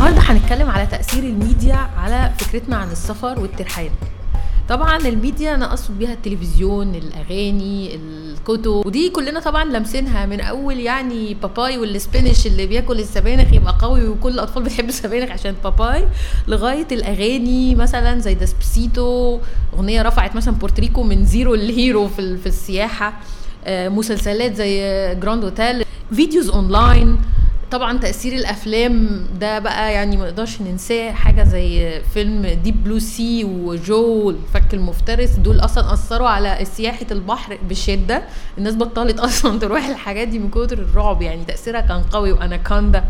النهارده هنتكلم على تأثير الميديا على فكرتنا عن السفر والترحال. طبعا الميديا أنا اقصد بيها التلفزيون الأغاني الكتب ودي كلنا طبعا لامسينها من أول يعني Popeye وال spinach اللي بياكل السبانخ يبقى قوي وكل الأطفال بتحب السبانخ عشان Popeye لغاية الأغاني مثلا زي Despacito أغنية رفعت مثلا بورتريكو من zero ل hero في السياحة آه، مسلسلات زي جراند اوتيل videos online طبعا تأثير الأفلام ده بقى يعني ما نقدرش ننساه حاجة زي فيلم Deep Blue Sea و Jaws الفك المفترس دول أصلا أثروا على سياحة البحر بشدة. الناس بطلت أصلا تروح الحاجات دي من كتر الرعب يعني تأثيرها كان قوي وأناكوندا.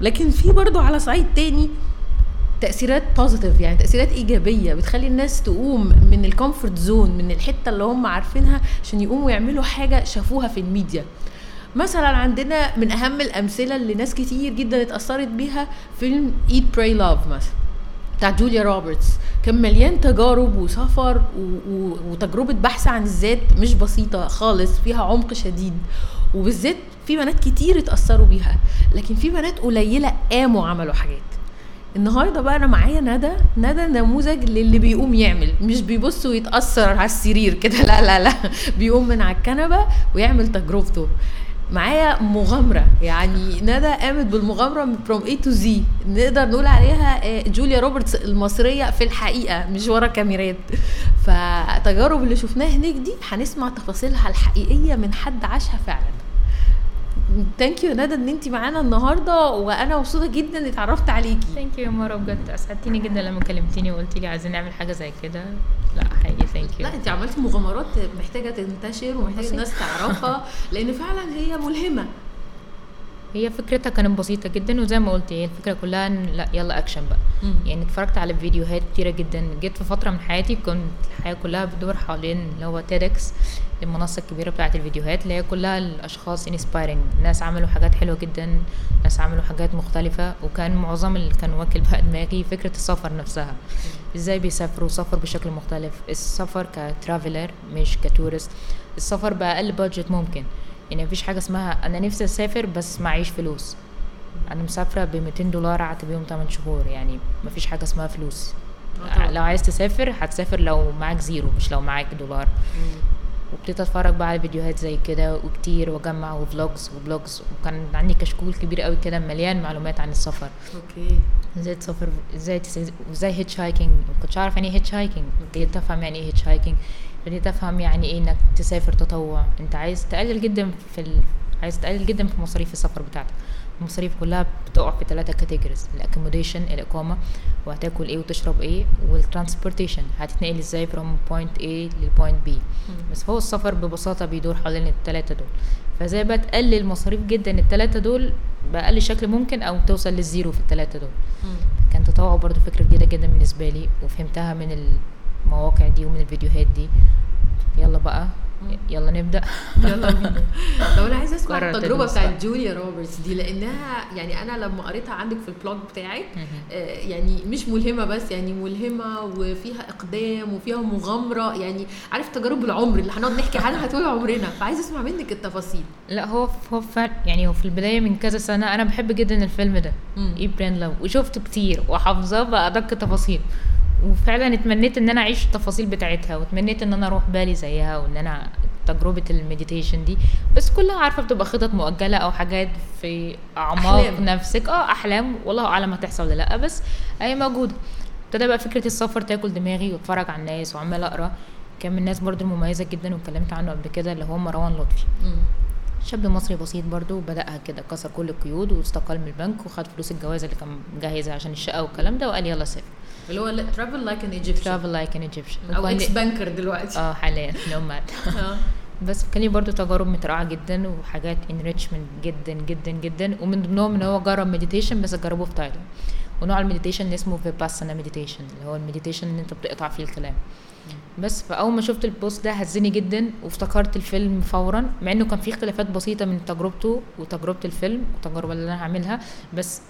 لكن في برضو على صعيد تاني تأثيرات positive يعني تأثيرات إيجابية بتخلي الناس تقوم من ال comfort zone من الحتة اللي هم عارفينها عشان يقوموا يعملوا حاجة شافوها في الميديا. مثلا عندنا من أهم الأمثلة اللي ناس كتير جدا اتأثرت بيها فيلم Eat Pray Love مثلا بتاع جوليا روبرتس. كان مليان تجارب وسفر و... و... وتجربة بحث عن الذات مش بسيطة خالص فيها عمق شديد. وبالذات في بنات كتير اتأثروا بيها لكن في بنات قليلة قاموا عملوا حاجات. النهارده بقى أنا معايا ندى ندى نموذج للي بيقوم يعمل مش بيبص ويتأثر على السرير كده لا لا لا. بيقوم من على الكنبة ويعمل تجربته. معايا مغامرة. يعني ندى قامت بالمغامرة from A to Z. نقدر نقول عليها آه، جوليا روبرتس المصرية في الحقيقة مش ورا كاميرات. فالتجارب اللي شفناها هناك دي هنسمع تفاصيلها الحقيقية من حد عاشها فعلا. thank you ندى إن انت معانا النهارده وأنا مبسوطة جدا إني اتعرفت عليكي. thank you يا مارا بجد أسعدتيني جدا لما كلمتيني وقلتي لي عايزين نعمل حاجة زي كده. لا حقيقي thank you لا انت عملتي مغامرات محتاجة تنتشر ومحتاجة. الناس تعرفها لأن فعلا هي ملهمة. هي فكرتها كانت بسيطة جدا وزي ما قلتي هي الفكرة كلها إن لا يلا اكشن بقى. مم. يعني اتفرجت على فيديوهات كتيرة جدا. جيت في فترة من حياتي كنت الحياة كلها بتدور حوالين اللي هو TEDx المنصة الكبيرة بتاعه الفيديوهات اللي هي كلها الأشخاص inspiring ناس عملوا حاجات حلوة جدا ناس عملوا حاجات مختلفة وكان معظم اللي كان واكل بقى دماغي فكرة السفر نفسها. إزاي بيسافروا سفر بشكل مختلف. السفر ك traveler مش ك tourist السفر بأقل budget ممكن. يعني مفيش حاجة اسمها أنا نفسي أسافر بس معيش فلوس. أنا مسافرة ب 200 دولار قعدت بيهم 8 شهور. يعني مفيش حاجة اسمها فلوس. آه طبعاً. لو عايز تسافر هتسافر لو معاك zero مش لو معاك دولار. وابتديت اتفرج بقى على فيديوهات زي كده وكتير واجمع و vlogs و blogs وكان عندي كشكول كبير قوي كده مليان معلومات عن السفر. okay. إزاي تسافر إزاي إزاي hitchhiking ما كنتش اعرف يعني إيه hitchhiking ابتديت أفهم يعني إيه hitchhiking ابتديت أفهم يعني إيه إنك تسافر تطوع. أنت عايز تقلل جدا في ال... عايز تقلل جدا في مصاريف السفر بتاعتك. المصاريف كلها بتقع في ثلاثة categories ال accommodation الإقامة وهتاكل إيه وتشرب إيه وال transportation هتتنقل إزاي from point A لل point B. بس هو السفر ببساطة بيدور حوالين الثلاثه دول. فإزاي بقى تقلل مصاريف جدا الثلاثه دول بأقل شكل ممكن أو توصل لل zero في الثلاثه دول. كان تطوع برضو فكرة جديدة جدا بالنسبة لي وفهمتها من المواقع دي ومن الفيديوهات دي. يلا بقى. يلا نبدأ. يلا بينا. طب أنا عايزة أسمع التجربة بتاعت. جوليا روبرتس دي لأنها يعني أنا لما قريتها عندك في ال blog بتاعك. آه، يعني مش ملهمة بس يعني ملهمة وفيها إقدام وفيها مغامرة يعني عارف تجارب العمر اللي هنقعد نحكي عنها طول عمرنا. فعايزة أسمع منك التفاصيل. لا هو هو يعني هو في البداية من كذا سنة أنا بحب جدا الفيلم ده. إيه برين لو وشفته كتير وحافظاه بأدق التفاصيل وفعلا اتمنيت إن أنا أعيش التفاصيل بتاعتها واتمنيت إن أنا أروح بالي زيها وإن أنا تجربة ال meditation دي. بس كلها عارفة بتبقى خطط مؤجلة أو حاجات في أعماق أحلام. نفسك. آه أحلام. والله أعلم هتحصل ولا لأ. بس هي موجودة. ابتدى بقى فكرة السفر تاكل دماغي واتفرج على الناس وعمال أقرأ. كان من الناس برضو المميزة جدا واتكلمت عنه قبل كده اللي هو مروان لطفي. شاب مصري بسيط برضو بدأها كده كسر كل القيود واستقال من البنك وخد فلوس الجواز اللي كان مجهزها عشان الشقة والكلام ده وقال يلا سافر. اللي هو travel like an Egyptian travel like an Egyptian. أو ex banker دلوقتي. آه حاليا nomad آه. بس كان ليه برضو تجارب مترقعة جدا وحاجات enrichment جدا جدا جدا. ومن ضمنهم إن هو جرب meditation بس جربه في تايلاند ونوع ال meditation اسمه Vipassana meditation اللي هو ال meditation اللي أنت بتقطع فيه الكلام. بس فأول ما شفت ال post ده هزني جدا وافتكرت الفيلم فورا مع إنه كان فيه اختلافات بسيطة من تجربته وتجربة الفيلم والتجربة اللي أنا هعملها. بس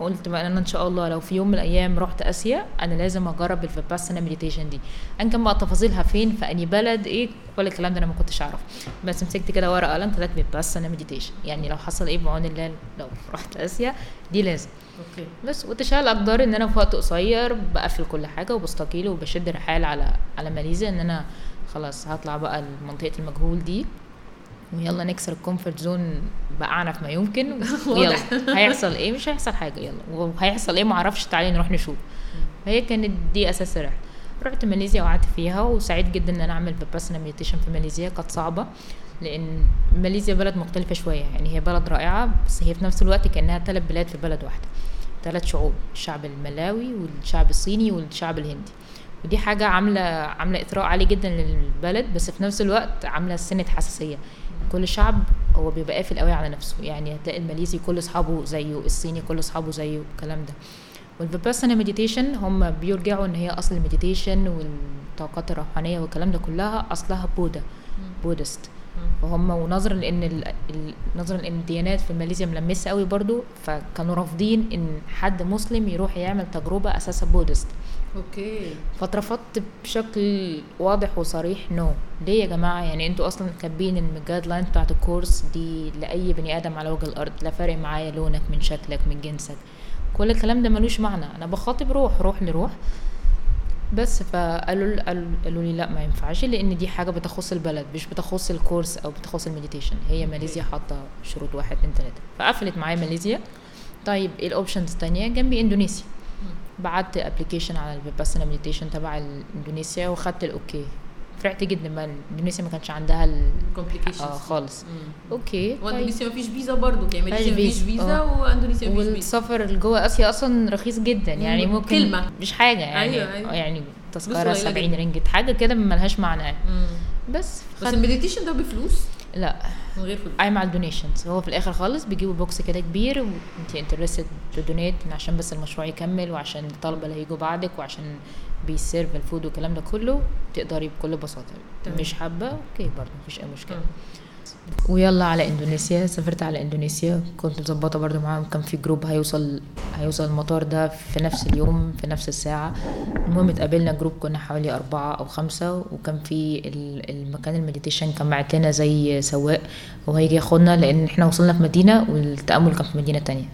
قلت بقى أنا إن شاء الله لو في يوم من الأيام رحت آسيا أنا لازم أجرب ال Vipassana meditation دي. ان كان بقى تفاصيلها فين؟ في اني بلد؟ إيه؟ كل الكلام ده أنا ما كنتش أعرف. بس مسكت كده ورقة قلم كتبت Vipassana meditation يعني لو حصل إيه بعون الله لو رحت آسيا دي لازم. okay. بس وتشاء الاقدار إن أنا في وقت قصير بقفل كل حاجة وبستقيل وبشد رحال على على ماليزيا إن أنا خلاص هطلع بقى لمنطقة المجهول دي. ويلا نكسر ال comfort zone باعنف ما يمكن. ويلا هيحصل إيه؟ مش هيحصل حاجة. يلا. وهيحصل إيه؟ معرفش. تعالي نروح نشوف. فهي كانت دي أساس الرحلة. رحت ماليزيا وقعدت فيها وسعيد جدا إن أنا أعمل Vipassana meditation في ماليزيا. كانت صعبة لأن ماليزيا بلد مختلفة شوية. يعني هي بلد رائعة بس هي في نفس الوقت كأنها ثلاث بلاد في بلد واحدة. ثلاث شعوب الشعب الملاوي والشعب الصيني والشعب الهندي. ودي حاجة عاملة عاملة إثراء عالي جدا للبلد بس في نفس الوقت عاملة سنة حساسية. كل شعب هو بيبقى قافل قوي على نفسه. يعني هتلاقي الماليزي كل أصحابه زيه الصيني كل أصحابه زيه الكلام ده. وال Vipassana meditation هم بيرجعوا إن هي أصل ال meditation والطاقات الروحانية والكلام ده كلها أصلها بودا Buddhist فهم ونظرا لأن نظرا لأن الديانات في ماليزيا ملمسة قوي برضو فكانوا رافضين إن حد مسلم يروح يعمل تجربة أساسها Buddhist okay. فاترفضت بشكل واضح وصريح no ليه يا جماعة؟ يعني أنتوا أصلا كاتبين إن ال guideline بتاعت ال course دي لأي بني آدم على وجه الأرض لا فارق معايا لونك من شكلك من جنسك. كل الكلام ده ملوش معنى. أنا بخاطب روح روح لروح. بس فقالوا قالوا لي لا ما ينفعش لأن دي حاجة بتخص البلد مش بتخص ال course أو بتخص ال meditation هي ماليزيا حاطة شروط واحد اتنين تلاتة. فقفلت معايا ماليزيا. طيب إيه ال options التانية؟ جنبي إندونيسيا. بعت application على ال Vipassana meditation تبع إندونيسيا وخدت ال okay فرحت جدا ما إندونيسيا ما كانش عندها ال... complications آه خالص okay طيب. وإندونيسيا ما فيش فيزا برضه يعني ماليزيا ما فيش فيزا. آه. وإندونيسيا ما فيش فيزا والسفر جوه آسيا أصلا رخيص جدا يعني مم. ممكن كلمة. مش حاجة يعني أيوة، أيوة. يعني تذكرة قليلة 70 جدا. رينجت حاجة كده ملهاش معنى مم. بس بس. ال meditation ده بفلوس لا. من غير فلوس. قايم على ال donations هو في الآخر خالص بيجيبوا box كده كبير وانت interested ت donate عشان بس المشروع يكمل وعشان الطلبة اللي هيجوا بعدك وعشان بي serve ال food والكلام ده كله تقدري بكل بساطة. مش حابة okay برضه مفيش أي مشكلة. ويلا على إندونيسيا. سافرت على إندونيسيا. كنت مظبطة برضو معاهم كان في group هيوصل هيوصل المطار ده في نفس اليوم في نفس الساعة. المهم اتقابلنا group كنا حوالي أربعة أو خمسة وكان في ال- المكان ال meditation كان بعت لنا زي سواق. وهيجي ياخدنا لأن إحنا وصلنا في مدينة والتأمل كان في مدينة تانية.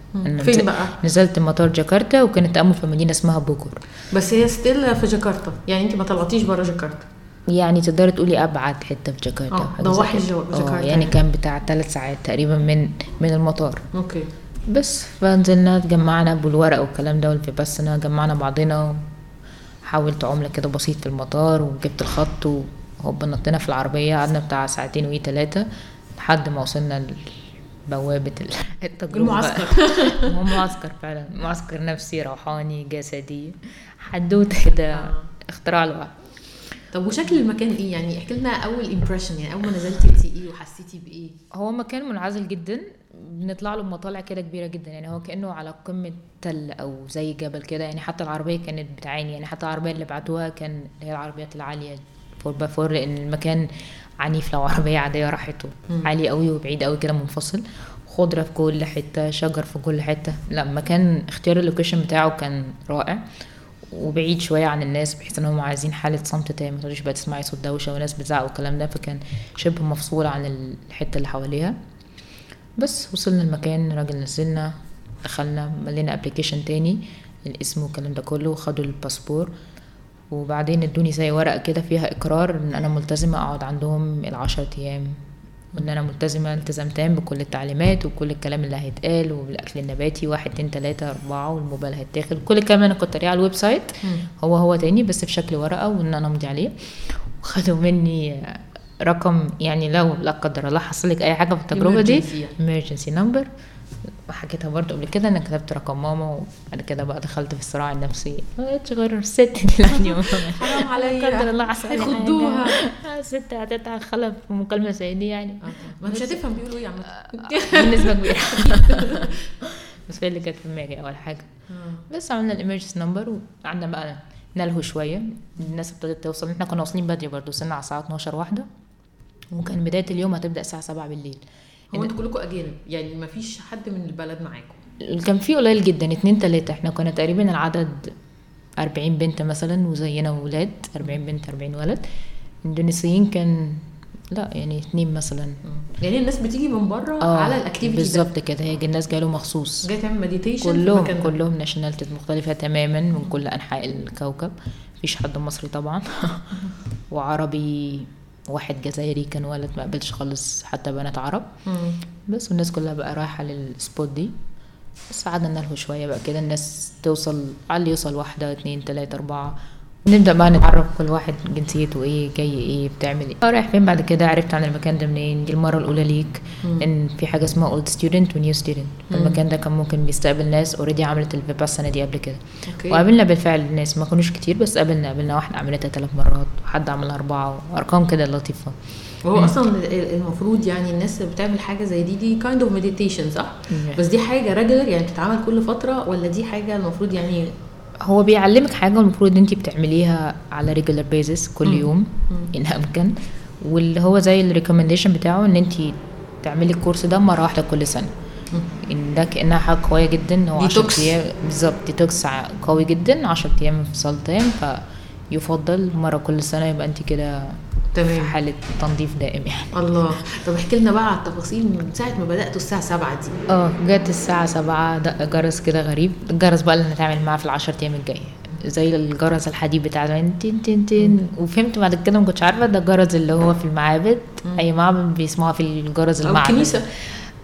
فين بقى؟ نزلت مطار جاكرتا وكان التأمل في مدينة اسمها بوجور. بس هي still في جاكرتا. يعني انت ما طلعتيش بره جاكرتا. يعني تقدري تقولي أبعد حتة في جاكرتا آه، ضواحي آه جاكرتا يعني يعني. كان بتاع ثلاث ساعات تقريبا من من المطار okay بس فنزلنا اتجمعنا بالورق والكلام ده وال Vipassana جمعنا بعضنا حولت عملة كده بسيط في المطار وجبت الخط وهوب نطينا في العربية قعدنا بتاع ساعتين وي تلاتة لحد ما وصلنا لبوابة ال- التجربة المعسكر. هو معسكر فعلا معسكر نفسي روحاني جسدي حدوتة كده آه. اختراع لوحده طب وشكل المكان إيه؟ يعني احكي لنا أول impression يعني أول ما نزلتي انت إيه وحسيتي بإيه؟ هو مكان منعزل جدا بنطلع له مطالع كده كبيرة جدا يعني هو كأنه على قمة تل أو زي جبل كده يعني حتى العربية كانت بتعاني يعني حتى العربية اللي بعتوها كان اللي هي العربيات العالية four by four لأن المكان عنيف لو عربية عادية راحته. عالي قوي وبعيد قوي كده منفصل. خضرة في كل حتة شجر في كل حتة لا مكان اختيار ال location بتاعه كان رائع. وبعيد شوية عن الناس بحيث إن هم عايزين حالة صمت تام ما بقى تسمعي صوت دوشة وناس بتزعق والكلام ده فكان شبه مفصول عن الحتة اللي حواليها. بس وصلنا المكان راجل نزلنا دخلنا ملينا application تاني الاسم والكلام ده كله وخدوا الباسبور. وبعدين ادوني زي ورقة كده فيها إقرار إن أنا ملتزمة أقعد عندهم العشرة أيام. وإن أنا ملتزمة التزام تام بكل التعليمات وكل الكلام اللي هيتقال والأكل النباتي واحد اتنين تلاتة أربعة والموبايل هيتاخد كل الكلام أنا كنت قاريه على ال website هو هو تاني بس في شكل ورقة وإن أنا أمضي عليه. وخدوا مني رقم يعني لو لا قدر الله حصل لك أي حاجة في التجربة دي Emergency. يعني. Emergency number حكيتها برضه قبل كده أنا كتبت رقم ماما وبعد كده بقى دخلت في الصراع النفسي. ما بقتش غير الست دي يعني حرام عليا. قدر الله عسى. آه، الست هتتخلى في مكالمة زي دي يعني. ما مش هتفهم بيقولوا إيه عامة بنسبة كبيرة. بس هي اللي كانت في دماغي أول حاجة. بس عملنا الامرجنسي نمبر وقعدنا بقى نلهو شوية. الناس ابتدت توصل. إحنا كنا واصلين بدري برضه وصلنا على الساعة 12 واحدة. وكان بداية اليوم هتبدأ الساعة 7 بالليل. هو أنتوا كلكم أجانب يعني ما فيش حد من البلد معاكم. كان في قليل جدا اتنين تلاتة. إحنا كنا تقريبا العدد أربعين بنت مثلا وزينا ولاد أربعين بنت أربعين ولد. إندونيسيين كان لا يعني اتنين مثلا. يعني الناس بتيجي من بره على ال activity بالظبط كده. هي الناس جاله مخصوص. جاي تعمل meditation كلهم كلهم nationalities مختلفة تماما من كل أنحاء الكوكب. مفيش حد مصري طبعا. وعربي واحد جزائري كان ولد ما قابلش خالص حتى بنات عرب. بس والناس كلها بقى رايحة لل spot دي. بس قعدنا نلهو شوية بقى كده. الناس توصل على اللي يوصل واحدة اتنين تلاتة أربعة. نبدأ بقى نتعرف كل واحد جنسيته إيه جاي إيه بتعمل إيه. رايح فين بعد كده؟ عرفت عن المكان ده منين؟ دي المرة الأولى ليك. إن في حاجة اسمها old student و new student المكان ده كان ممكن بيستقبل ناس already عملت ال Vipassana دي قبل كده. okay. وقابلنا بالفعل ناس ما كانوش كتير بس قابلنا قابلنا واحدة عملتها ثلاث مرات وحد عملها أربعة وارقام كده لطيفة. وهو أصلا المفروض يعني الناس اللي بتعمل حاجة زي دي دي kind of meditation صح؟ بس دي حاجة regular يعني بتتعمل كل فترة ولا دي حاجة المفروض يعني هو بيعلمك حاجة المفروض انت بتعمليها على regular basis كل يوم إن أمكن. واللي هو زي ال recommendation بتاعه إن انت تعملي الكورس ده مرة واحدة كل سنة. إن ده كأنها حاجة قوية جدا هو 10 Detox. أيام بالظبط ديتوكس قوي جدا 10 أيام انفصال تام فيفضل مرة كل سنة يبقى انت كده في تمام حالة تنظيف دائم يعني. الله. طب احكي لنا بقى على التفاصيل من ساعة ما بدأتوا الساعة 7 دي. آه جت الساعة سبعة دق جرس كده غريب. الجرس بقى اللي هنتعامل معاه في العشر أيام الجاية. زي الجرس الحديد بتاع زمان تين تين تين وفهمت بعد كده ما كنتش عارفة ده الجرس اللي هو في المعابد. أي معبد بيسموها في الجرس أو المعبد الكنيسة.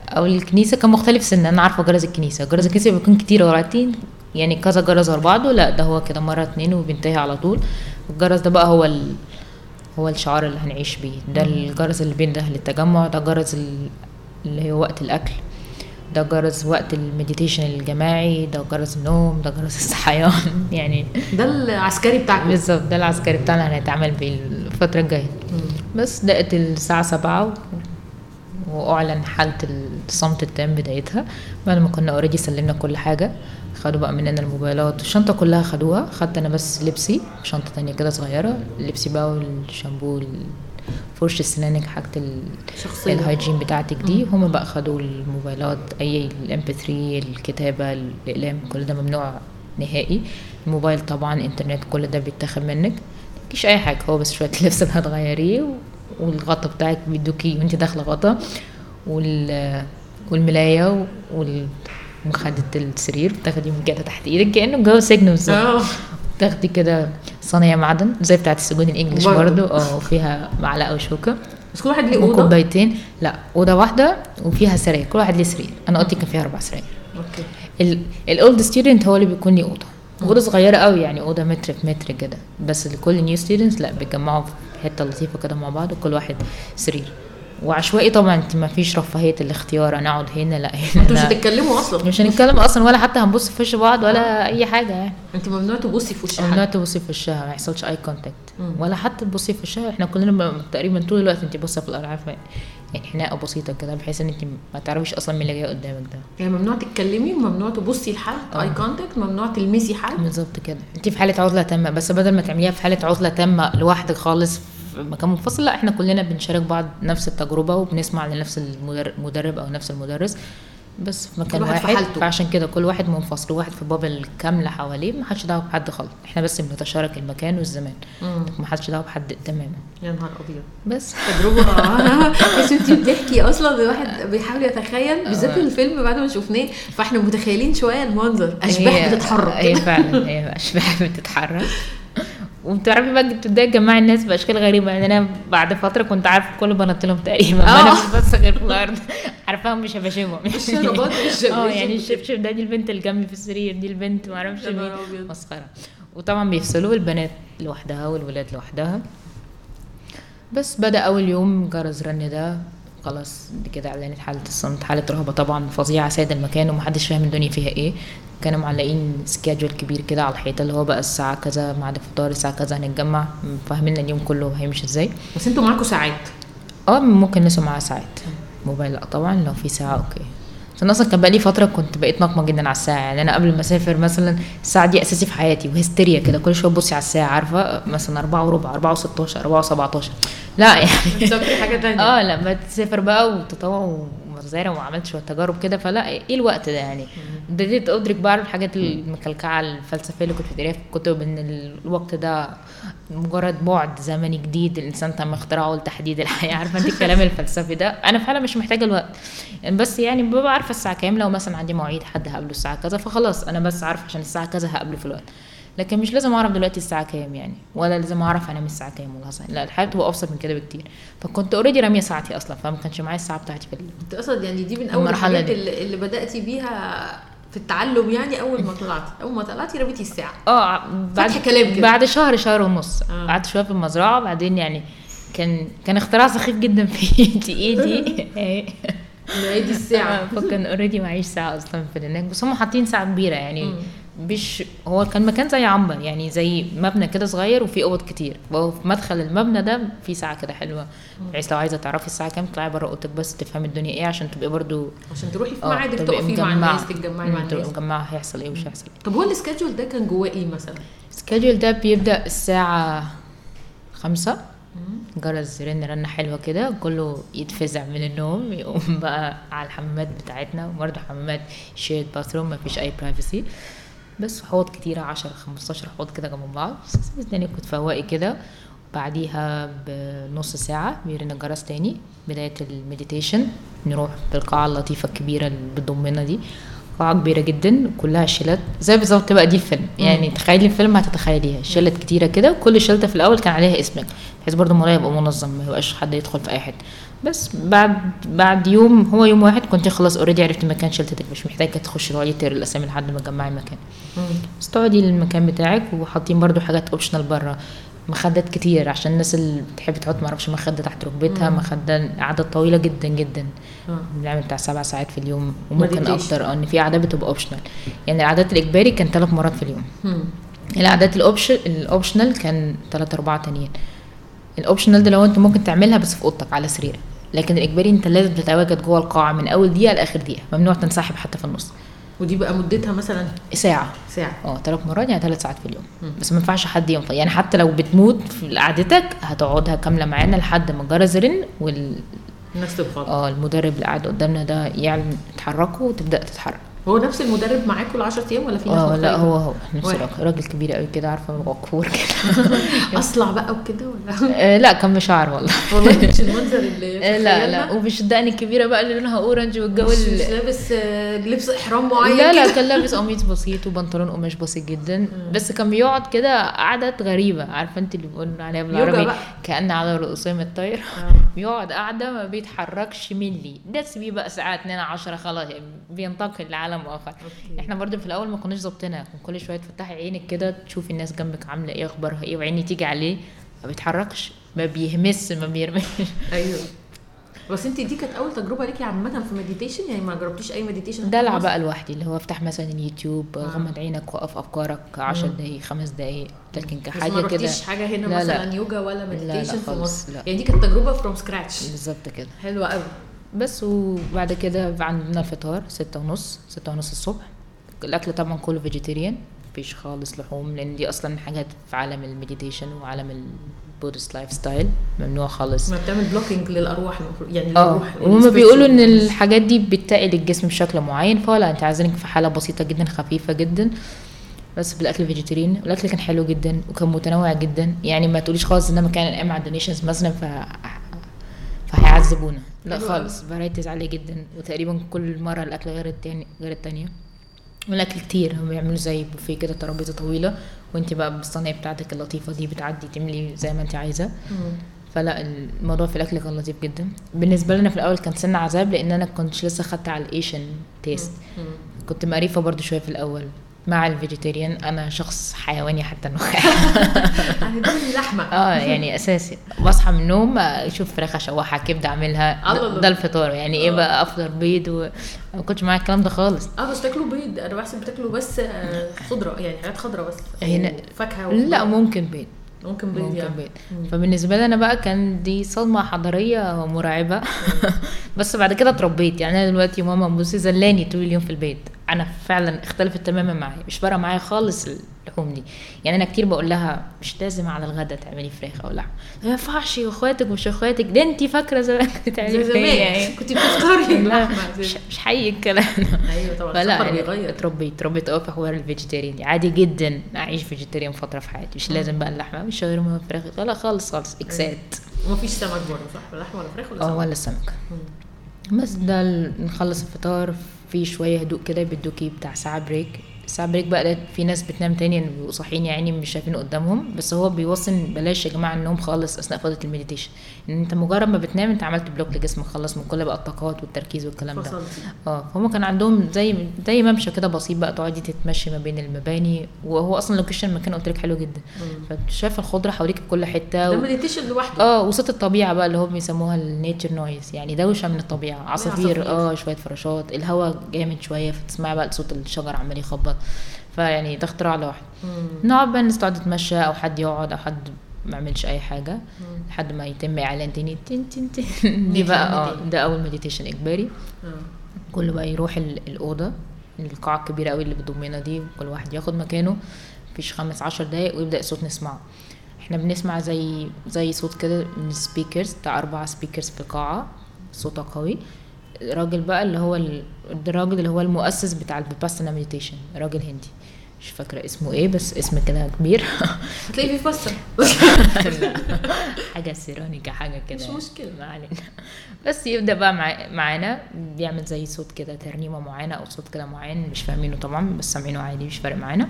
أو الكنيسة كان مختلف سن أنا عارفة جرس الكنيسة. جرس الكنيسة بيكون كتير ورا يعني كذا جرس ورا بعضه. لا ده هو كده مرة اتنين وبينتهي على طول. الجرس ده بقى هو ال... هو الشعار اللي هنعيش بيه. ده الجرس اللي بينده للتجمع ده جرس ال- اللي هو وقت الأكل ده جرس وقت المديتيشن الجماعي ده جرس النوم ده جرس الصحيان. يعني ده العسكري بتاعكم. بالظبط ده العسكري بتاعنا هنتعامل بيه الفترة الجاية. بس دقت الساعة سبعة و... وأعلن حالة الصمت التام بدايتها. بعد ما كنا already سلمنا كل حاجة خدوا بقى مننا الموبايلات. الشنطة كلها خدوها. خدت أنا بس لبسي شنطة تانية كده صغيرة. لبسي بقى والشامبو فرش سنانك حاجة. ال hygiene بتاعتك دي. هما بقى خدوا الموبايلات أي ال MP3 الكتابة الإقلام كل ده ممنوع نهائي. الموبايل طبعا إنترنت كل ده بيتاخد منك. مفيش أي حاجة. هو بس اللبس اللي هتغيريه والغطا بتاعك بيدوكي وانت داخله غطا وال والملايه ومخدة السرير بتاخدي من كده تحت إيدك كأنه جوه سجن بالظبط. آه. تاخدي كده صينيه معدن زي بتاعت السجون ال English. برضو. آه وفيها معلقة وشوكه بس كل واحد ليه أوضة؟ وكوبايتين. لا أوضة واحدة وفيها سراير كل واحد ليه سرير. أنا اوضتي كان فيها أربع سراير. okay. ال old student هو اللي بيكون ليه أوضة. أوضة صغيرة قوي يعني أوضة متر في متر كده. بس لكل new students لا بيتجمعوا حتة لطيفة كده مع بعض وكل واحد سرير. وعشوائي طبعا انت ما فيش رفاهية الاختيار أنا أقعد هنا لا هنا. أنتوا مش. هتتكلموا أصلا. مش هنتكلم أصلا ولا حتى هنبص في وش بعض ولا أي حاجة يعني. انت ممنوع تبصي في وش ممنوع تبصي في وشها ما يحصلش اي contact. ولا حتى تبصي في وشها إحنا كلنا تقريبا طول الوقت انت باصة في الأرض عارفه يعني حناقة بسيطة كده بحيث إن انت ما تعرفيش أصلا مين اللي جاي قدامك ده. يعني ممنوع تتكلمي وممنوع تبصي لحد اي contact ممنوع تلمسي حد. بالظبط كده. انت في حالة عزلة تامة بس بدل ما تعمليها في حالة عزلة تامة لوحدك خالص في مكان منفصل لا إحنا كلنا بنشارك بعض نفس التجربة وبنسمع لنفس المدر- المدرب أو نفس المدرس بس في مكان كل واحد واحد. فعشان كده كل واحد منفصل وواحد في بابل كاملة حواليه ما حدش دعوة بحد خالص إحنا بس بنتشارك المكان والزمان. ما حدش دعوة بحد تماما. يا نهار أبيض. بس. تجربة. بس انت بتحكي أصلا الواحد بيحاول يتخيل بالذات الفيلم بعد ما شفناه فاحنا متخيلين شوية المنظر أشباح بتتحرك. هي فعلا هي أشباح بتتحرك. وبتعرفي بقى تبداي تجمعي الناس بأشكال غريبة. يعني أنا بعد فترة كنت عارفة كل بناطيلهم تقريبا. آه. أنا مش بس غير في الأرض عارفاهم مش هبشمهم. والشباشب آه يعني. الشبشب ده دي البنت اللي جنبي في السرير دي البنت ما أعرفش مين. مسخرة. وطبعا بيفصلوا البنات لوحدها والولاد لوحدها. بس بدأ أول يوم جرس رن ده. خلاص كده اعلنت حالة الصمت حالة رهبة طبعا فظيعة ساد المكان ومحدش فاهم الدنيا فيها إيه. كانوا معلقين schedule كبير كده على الحيطة اللي هو بقى الساعة كذا ميعاد الفطار الساعة كذا هنتجمع فاهمين اليوم كله هيمشي إزاي. بس أنتوا معاكم ساعات؟ آه ممكن ناس معاها ساعات. موبايل لأ طبعا لو في ساعة okay. أنا أصلا كان بقالي فترة كنت بقيت ناقمه جدا على الساعة يعني أنا قبل ما أسافر مثلا الساعة دي أساسي في حياتي وهستيريا كده كل شوية تبصي على الساعة عارفة؟ مثلا 4 وربع 4 و16 4 و17 لأ يعني حاجة تانية؟ آه لما تسافر بقى وتطوع ومزارع وعملت شوية تجارب كده فلا إيه الوقت ده يعني؟ بديت أدرك بقى الحاجات المكلكعة الفلسفيه اللي كنت بتقريها في الكتب إن الوقت ده مجرد بعد زمني جديد الإنسان تم اختراعه لتحديد الحياة. عارفة أنت الكلام الفلسفي ده؟ أنا فعلا مش محتاجة الوقت. بس يعني ببقى عارفة الساعة كام لو مثلا عندي مواعيد حد هقابله الساعة كذا فخلاص أنا بس عارفة عشان الساعة كذا هقابله في الوقت. لكن مش لازم أعرف دلوقتي الساعة كام يعني ولا لازم أعرف أنام الساعة كام ولا. لا الحياة بتبقى أبسط من كده بكتير فكنت already رامية ساعتي أصلا فما كانش معايا الساعة بتاعتي في انت أصلا يعني دي من أول الحاجات. اللي, اللي بدأتي بيها في التعلم يعني أول ما طلعتي أول ما طلعتي رميتي الساعة آه بعد كلام كده. بعد شهر شهر ونص آه. قعدت شوية في المزرعة بعدين يعني كان كان اختراع سخيف جدا في ايدي ايدي هي دي الساعة فكان already معيش ساعة أصلا في هناك بس هم حاطين ساعة كبيرة يعني. مش هو كان مكان زي عنبر يعني زي مبنى كده صغير وفيه أوض كتير. وهو في مدخل المبنى ده في ساعة كده حلوة. بحيث لو عايزة تعرفي الساعة كام تطلعي بره أوضتك بس تفهمي الدنيا إيه عشان تبقي برضو عشان تروحي في ميعادك تبقي تقفي مع. الناس تتجمعي مع مم، تبقي الناس. مجمعة. هيحصل إيه ومش هيحصل إيه. طب هو ال schedule ده كان جواه إيه مثلا؟ ال schedule ده بيبدأ الساعة خمسة. جرس رن رنة حلوة كده كله يتفزع من النوم يقوم بقى على الحمامات بتاعتنا. وبرضه حمامات shared bathroom مفيش أي privacy بس حوض كتيرة عشرة خمستاشر حوض كده جنب بعض. الدنيا كنت فواقي كده. بعديها بنص ساعة بيرن الجرس تاني بداية ال meditation نروح بالقاعة اللطيفة الكبيرة اللي بتضمنا دي. قاعة كبيرة جدا كلها شلات زي بالظبط بقى دي الفيلم. يعني تخيلي الفيلم هتتخيليها. شلت كتيرة كده كل شلتة في الأول كان عليها اسمك بحيث برضه الموضوع يبقى منظم ما يبقاش حد يدخل في أي حتة. بس بعد بعد يوم هو يوم واحد كنت خلاص already عرفت مكان شلتتك مش محتاجة تخشي تقعدي تقري الأسامي لحد ما تجمعي المكان بس تقعدي المكان بتاعك وحاطين برضو حاجات optional بره مخدات كتير عشان الناس اللي بتحب تحط معرفش مخدة تحت ركبتها مخدة قعدة طويلة جدا جدا. بنعمل بتاع سبع ساعات في اليوم وممكن. أكتر آه إن في قعدات بتبقى optional يعني القعدات الإجباري كان ثلاث مرات في اليوم. مم. القعدات ال option ال optional كان ثلاثة أربعة تانيين. ال optional ده لو أنت ممكن تعملها بس في أوضتك على سريرك. لكن الإجباري أنت لازم تتواجد جوه القاعة من أول دقيقة لآخر دقيقة. ممنوع تنسحب حتى في النص. ودي بقى مدتها مثلا ساعة. ساعة. آه ثلاث مرات يعني ثلاث ساعات في اليوم. بس ما ينفعش حد ينفع يعني حتى لو بتموت في قعدتك هتقعدها كاملة معانا لحد ما الجرس يرن وال الناس تبقى آه المدرب اللي قاعد قدامنا ده يعلن اتحركوا وتبدأ تتحرك. هو نفس المدرب معاكم ال 10 أيام ولا في ناس آه لا؟ هو هو نفس راجل كبير قوي كده عارفة وقور كده. أصلع بقى وكده ولا؟ آه، لا كان بشعر والله. والله مش المنظر اللي آه، لا لا ومش الدقن الكبيرة بقى اللي لونها اورنج والجو مش, مش لابس آه، لبس إحرام معين لا لا. كان لابس قميص بسيط وبنطلون قماش بسيط جدا. بس كان بيقعد كده قعدات غريبة. عارفة أنت اللي بيقولوا عليها بالعربي. كأن على رؤوسهم الطير آه. بيقعد قاعدة ما بيتحركش مللي. ده تسيبيه بقى ساعه 2 10 خلاص يعني بينتقل لعالم آخر. okay. إحنا برضو في الأول ما كناش ظابطينها. كان كل شوية تفتحي عينك كده تشوفي الناس جنبك عاملة إيه أخبارها إيه وعيني تيجي عليه ما بيتحركش ما بيهمس ما بيرمش أيوه. بس انت دي كانت أول تجربة ليكي عامة في meditation يعني ما جربتيش أي meditation دلع بقى لوحدي اللي هو أفتح مثلا اليوتيوب غمض عينك وقف أفكارك 10 دقايق خمس دقايق لكن ما كحاجة كده. رحتيش حاجة هنا لا، لا. مثلا يوجا ولا meditation في مصر؟ لا. يعني دي كانت تجربة from scratch بالظبط كده. حلوة قوي بس وبعد كده عندنا الفطار ستة ونص ستة ونص الصبح. الأكل طبعا كله vegetarian مفيش خالص لحوم لأن دي أصلا حاجات في عالم ال meditation وعالم ال Buddhist lifestyle ممنوع خالص. ما بتعمل blocking المفروض يعني آه للروح وهما بيقولوا spiritual. الحاجات دي بتقل الجسم بشكل معين فلا أنت عايزينك في حالة بسيطة جدا خفيفة جدا. بس بالأكل vegetarian الأكل كان حلو جدا وكان متنوع جدا. يعني ما تقوليش خالص ان أنا مكان قايم على ال donations مثلا فهيعذبونا. لا خالص. varieties عالية جدا وتقريبا كل مرة الأكل غير التاني غير التانية. والأكل كتير هم بيعملوا زي بوفيه كده ترابيزة طويلة وانت بقى بالصينية بتاعتك اللطيفة دي بتعدي تملي زي ما انت عايزة. فلا الموضوع في الأكل كان لطيف جدا. بالنسبة لنا في الأول كان سنة عذاب لأن أنا كنتش لسه خدت على ال Asian taste. كنت مقريفة برضو شوية في الأول. مع ال vegetarian أنا شخص حيواني حتى النخاع يعني دي لحمة. آه يعني أساسي. بصحى من النوم أشوف فراخ اشوحها كبده أعملها. ده, الفطار يعني إيه آه. بقى أفطر بيض و... ما كنتش معايا الكلام ده خالص. آه بس تاكلوا بيض أنا بحسب بتاكلوا بس آه، خضرة يعني حاجات خضرة بس هنا- فاكهة لا ممكن بيض. ممكن بيض ممكن يعني. بيض. فبالنسبة لي أنا بقى كان دي صدمة حضارية مرعبة. بس بعد كده اتربيت. يعني أنا دلوقتي ماما بصي زلاني طول اليوم في البيت. أنا فعلا اختلفت تماما معايا مش فارقة معايا خالص اللحوم دي. يعني أنا كتير بقول لها مش لازم على الغدا تعملي فراخ أو لحم. ما ينفعش أخواتك مش أخواتك. ده انت فاكرة زمان كنت بتعملي زمان يعني كنت اللحمة مش, مش حقيقي الكلام أيوه طبعا فلا يعني بيغير. اتربيت اتربيت قوي في حوار ال vegetarian دي. عادي جدا أعيش vegetarian فترة في حياتي. مش لازم بقى اللحمة مش شاورما فراخ. لا خالص خالص. إكسات. ومفيش سمك برضه صح؟ لحمة ولا فراخ ولا آه سمك؟ ولا السمك مم. بس ده نخلص الفطار في شوية هدوء كده بيدوكي بتاع ساعة break ساعة break بقى في ناس بتنام تاني إن بيبقوا يعني مش شايفين قدامهم بس هو بيوصل بلاش يا جماعة النوم خالص أثناء فترة ال meditation إن أنت مجرد ما بتنام أنت عملت block لجسمك خلص من كل بقى الطاقات والتركيز والكلام ده آه فهم كان عندهم زي زي ممشى كده بسيط بقى تقعدي تتمشي ما بين المباني وهو أصلا location المكان قلت لك حلو جدا مم. فشايفه الخضرة حواليك في كل حتة ده و... meditation لوحده آه وصوت الطبيعة بقى اللي هو بيسموها ال nature noise يعني دوشة من الطبيعة عصافير. آه شوية فراشات الهواء جامد شوية فتسمعي بقى صوت الشجر عمال يخبط فيعني ده اختراع لوحده. نقعد بقى الناس تقعد تتمشى أو حد يقعد أو حد ما يعملش أي حاجة. لحد ما يتم إعلان تاني. تن تن تن. دي بقى آه. ده أول meditation إجباري. آه. كله بقى يروح ال- الأوضة القاعة الكبيرة قوي اللي بتضمنا دي. كل واحد ياخد مكانه. مفيش خمس عشر دقايق ويبدأ الصوت نسمعه. إحنا بنسمع زي زي صوت كده من ال speakers بتاع أربعة speakers في القاعة صوتها قوي. الراجل بقى اللي هو ال- الراجل اللي هو المؤسس بتاع ال Vipassana meditation راجل هندي. مش فاكرة اسمه إيه بس اسم كده كبير. هتلاقي في بسه حاجة سيرانيكا حاجة كده. مش مشكلة. ما علينا. بس يبدأ بقى مع... معانا بيعمل زي صوت كده ترنيمة معينة أو صوت كده معين مش فاهمينه طبعا بس سامعينه عادي مش فارق معانا.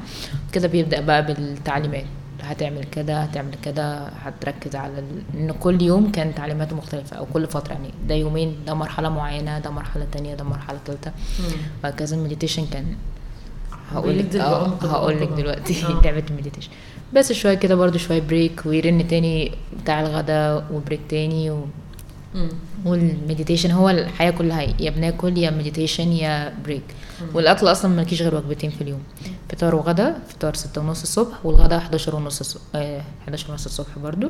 كده بيبدأ بقى بالتعليمات. هتعمل كده هتعمل كده هتركز على ال... إن كل يوم كان تعليماته مختلفة أو كل فترة يعني. ده يومين ده مرحلة معينة ده مرحلة تانية ده مرحلة تالتة. وهكذا. ال meditation كان هقول لك آه هقول لك. دلوقتي آه. لعبه ال meditation بس شوية كده برضو شوية break ويرن تاني بتاع الغداء و break تاني و... مم. وال meditation هو الحياة كلها يا بناكل يا meditation يا break والأكل أصلا مالكيش غير وجبتين في اليوم فطار وغدا فطار ستة ونص الصبح والغدا 11 ونص الصبح آه 11 ونص الصبح برضو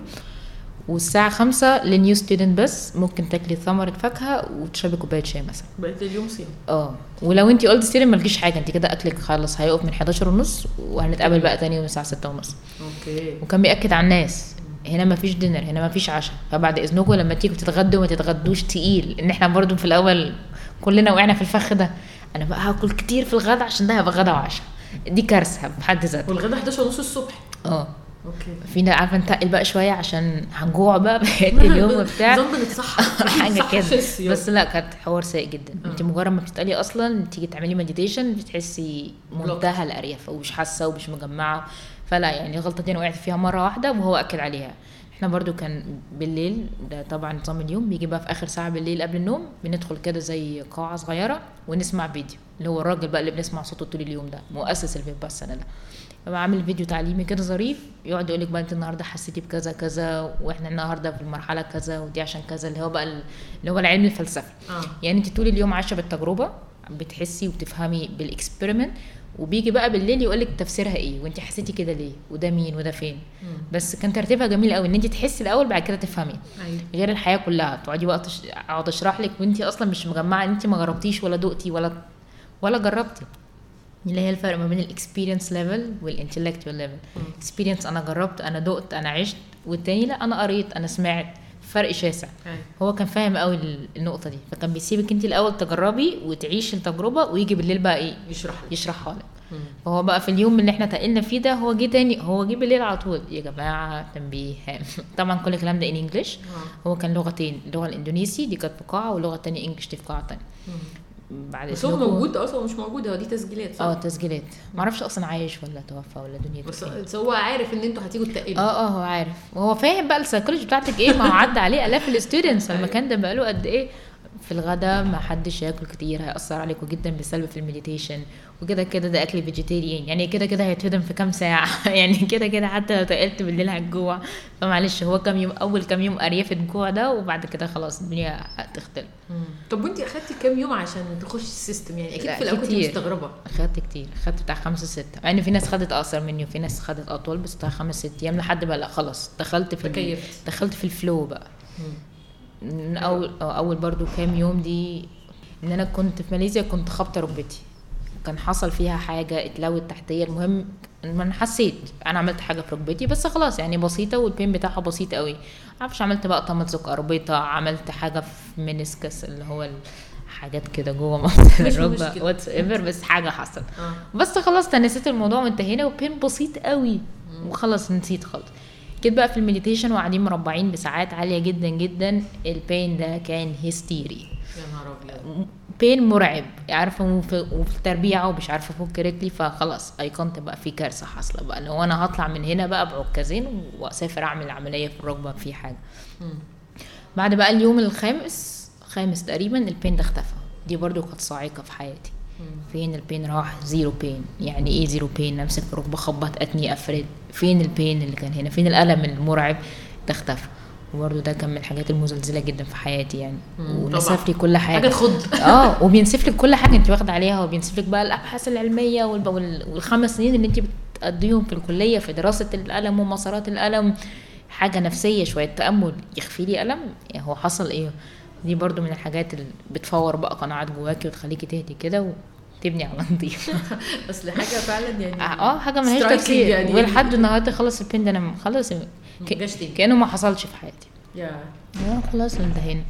والساعة خمسة لل new student بس ممكن تاكلي ثمرة فاكهة وتشربي كوباية شاي مثلا. بقية اليوم صيام آه. ولو انت old student مالكيش حاجة انت كده أكلك خلاص هيقف من 11 ونص وهنتقابل بقى تاني يوم الساعة 6 ونص. okay. وكان بيأكد على الناس هنا ما فيش dinner هنا ما فيش عشاء. فبعد إذنكم لما تيجوا تتغدوا ما تتغدوش تقيل إن إحنا برضو في الأول كلنا وقعنا في الفخ ده. أنا بقى هاكل كتير في الغدا عشان ده هيبقى غدا وعشاء. دي كارثة بحد ذاتها. والغدا 11 ونص الصبح. آه. okay. فينا عارفة نتقل بقى شوية عشان هنجوع بقى بقيه اليوم وبتاع. نظام بنتصحى حاجة صح كده. بس لا كانت حوار سيء جدا. آه. انت مجرد ما بتتقلي أصلا تيجي تعملي meditation بتحسي منتهى القرف ومش حاسة ومش مجمعة. فلا يعني الغلطه دي أنا وقعت فيها مرة واحدة وهو أكد عليها. إحنا برضو كان بالليل ده طبعا نظام اليوم بيجي بقى في آخر ساعة بالليل قبل النوم بندخل كده زي قاعة صغيرة ونسمع فيديو. اللي هو الراجل بقى اللي بنسمع صوته طول اليوم ده مؤسس الفيباسانا ده ببقى عامل فيديو تعليمي كده ظريف يقعد يقول لك بقى انت النهارده حسيتي بكذا كذا وإحنا النهارده في المرحلة كذا ودي عشان كذا اللي هو بقى ال- اللي هو العلم الفلسفي. آه. يعني انت طول اليوم عايشة بالتجربة بتحسي وتفهمي بال experiment وبيجي بقى بالليل يقول لك تفسيرها إيه وانت حسيتي كده ليه وده مين وده فين. مم. بس كان ترتيبها جميل قوي ان انت تحسي الأول بعد كده تفهمي. أيوه. غير الحياة كلها تقعدي تش... اقعد اشرح لك وانت أصلا مش مجمعة انت ما جربتيش ولا دقتي ولا ولا جربتي. اللي هي الفرق ما بين ال experience level وال intellectual level experience أنا جربت أنا دقت أنا عشت والتاني لأ أنا قريت أنا سمعت. فرق شاسع. هو كان فاهم قوي ال- النقطة دي. فكان بيسيبك أنت الأول تجربي وتعيشي التجربة ويجي بالليل بقى إيه؟ يشرح يشرحها لك. فهو بقى في اليوم اللي إحنا تقلنا فيه ده هو جه تاني هو جه بالليل على طول. يا جماعة تنبيه. طبعا كل الكلام ده in English آه. هو كان لغتين اللغة الإندونيسي دي كانت في قاعة واللغة التانية English دي في قاعة مم. بعد بس هو موجود أصلا مش موجود هو دي تسجيلات صح؟ آه تسجيلات. معرفش أصلا عايش ولا توفى ولا دنيته بس فين. بس هو عارف إن أنتوا هتيجوا تتقلوا آه آه هو عارف. وهو فاهم بقى السايكولوجي بتاعتك إيه ما هو عدى عليه آلاف ال students المكان ده بقاله قد إيه. في الغداء ما حدش ياكل كتير هيأثر عليكم جدا بالسلب في ال meditation. وكده كده ده أكل vegetarian يعني كده كده هيتهضم في كام ساعة. يعني كده كده حتى لو تقلت بالليل هتجوع. فمعلش هو كام يوم أول كام يوم قرفة جوع ده وبعد كده خلاص الدنيا هتختلف. طب وانت أخدتي كام يوم عشان تخشي ال system؟ يعني أكيد في الأول كنت. مستغربة. خدت كتير. خدت بتاع خمسة ستة. مع ان في ناس خدت أقصر مني وفي ناس خدت أطول بس بتاع خمس ست أيام لحد بقى لا خلاص دخلت في. دخلت في ال flow بقى. اول أو أول برضو كام يوم دي إن أنا كنت في ماليزيا كنت خابطة ركبتي. كان حصل فيها حاجة اتلوت تحتية. المهم إن أنا حسيت أنا عملت حاجة في ركبتي بس خلاص يعني بسيطة وال pain بتاعها بسيط قوي. معرفش عملت بقى تمزق أربطة عملت حاجة في meniscus اللي هو حاجات كده جوه مش الركبة. whatever بس حاجة حصل آه. بس خلاص تنسيت الموضوع وانتهينا و pain بسيط قوي. وخلاص نسيت خالص. جيت بقى في ال meditation وقاعدين مربعين بساعات عالية جدا جدا ال pain ده كان هيستيري يا نهار أبيض. pain مرعب عارفة وفي, وفي التربيع ومش عارفة افك رجلي فخلاص ايقنت بقى في كارثة حاصلة بقى. لو أنا هطلع من هنا بقى بعكازين وأسافر أعمل عملية في الركبة في حاجة. مم. بعد بقى اليوم الخامس خامس تقريبا ال pain ده اختفى. دي برضو كانت صاعقة في حياتي. فين ال pain راح؟ zero pain. يعني إيه zero pain؟ امسك في ركبتي أخبط أتني أفرد فين ال pain اللي كان هنا؟ فين الألم المرعب؟ ده اختفى وبرضه ده كان من الحاجات المزلزلة جدا في حياتي يعني. ونسف. لي كل حاجة. حاجة تخض. آه وبينسف لك كل حاجة أنت واخدة عليها. وبينسف لك بقى الأبحاث العلمية والخمس سنين اللي أنت بتقضيهم في الكلية في دراسة الألم ومسارات الألم. حاجة نفسية شوية تأمل. يخفي لي ألم. يعني هو حصل إيه؟ دي برضو من الحاجات اللي بتفور بقى قناعات جواكي وتخليكي تهدي كده وتبني على نضيف أصل حاجة فعلا يعني آه حاجة ملهاش تفسير يعني. ولحد النهارده خلص البين ده أنا خلص ك-. كأنه ما حصلش في حياتي. يا. آه، خلاص انتهينا.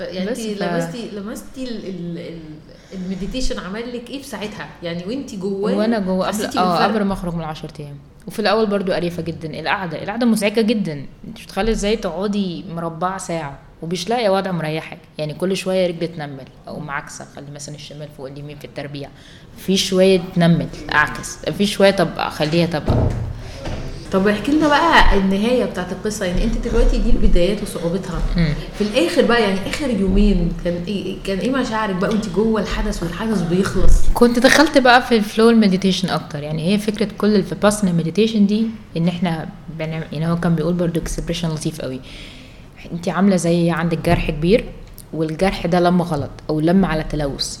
يعني انت لمستي لمستي ال- ال- ال- المديتيشن عمل لك إيه في ساعتها؟ يعني وانت جواه وأنا جوه قبل آه؟ قبل ما أخرج من العشر أيام. وفي الأول برضو قريفه جدا. القعده القعدة مزعجه جدا. انت مش متخيلة إزاي تقعدي مربعه ساعة؟ ومش لاقيه وضع مريحك يعني كل شوية رجل تنمل أو معاكسة خلي مثلا الشمال فوق اليمين في التربيع. في شوية تنمل أعكس. في شوية طب أخليها طب. طب احكي لنا بقى النهاية بتاعت القصة. يعني أنت دلوقتي دي البدايات وصعوبتها. في الآخر بقى يعني آخر يومين كان إيه كان إيه مشاعرك بقى وأنت جوه الحدث والحدث بيخلص؟ كنت دخلت بقى في ال flow ال meditation أكتر. يعني هي فكرة كل الفيباسنا meditation دي إن إحنا بنعمل يعني هو كان بيقول برضو expression لطيف قوي. انت عاملة زي عندك جرح كبير والجرح ده لم غلط أو لم على تلوث.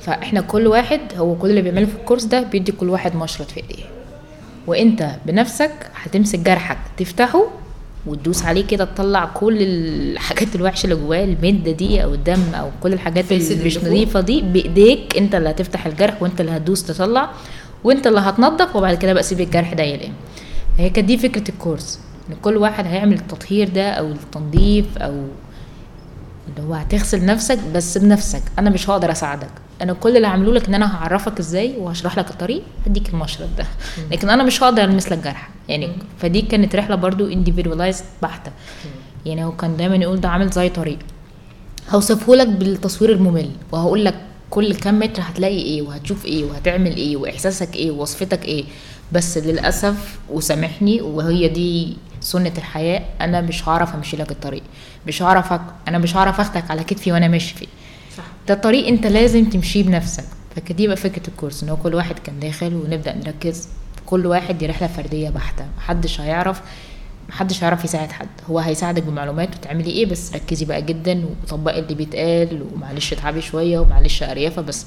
فإحنا كل واحد هو كل اللي بيعمله في الكورس ده بيدي كل واحد مشرط في إيديه. وإنت بنفسك هتمسك جرحك تفتحه وتدوس عليه كده تطلع كل الحاجات الوحشة اللي جواه المدة دي أو الدم أو كل الحاجات اللي مش. نظيفة دي بإيديك إنت اللي هتفتح الجرح وإنت اللي هتدوس تطلع وإنت اللي هتنظف وبعد كده بقى سيب الجرح ده يلم هي كانت دي فكرة الكورس. إن كل واحد هيعمل التطهير ده أو التنظيف أو اللي هو هتغسل نفسك بس بنفسك. أنا مش هقدر أساعدك. أنا كل اللي هعمله لك إن أنا هعرفك إزاي وهشرح لك الطريق هديك المشرط ده. لكن أنا مش هقدر ألمس لك جرح. يعني فدي كانت رحلة برضو individualized بحتة. يعني هو كان دايما يقول ده عامل زي طريق. هوصفه لك بالتصوير الممل وهقول لك كل كام متر هتلاقي إيه وهتشوف إيه وهتعمل إيه وإحساسك إيه ووصفتك إيه. بس للأسف وسامحني وهي دي سنة الحياة أنا مش هعرف أمشي لك الطريق. مش هعرف. أنا مش هعرف أخدك على كتفي وأنا ماشي فيه. صح. ده طريق أنت لازم تمشيه بنفسك. فكانت دي بقى فكرة الكورس إن هو كل واحد كان داخل ونبدأ نركز. كل واحد دي رحلة فردية بحتة. محدش هيعرف محدش هيعرف يساعد حد. هو هيساعدك بمعلومات وتعملي إيه بس ركزي بقى جدا وطبقي اللي بيتقال ومعلش اتعبي شوية ومعلش أريافة بس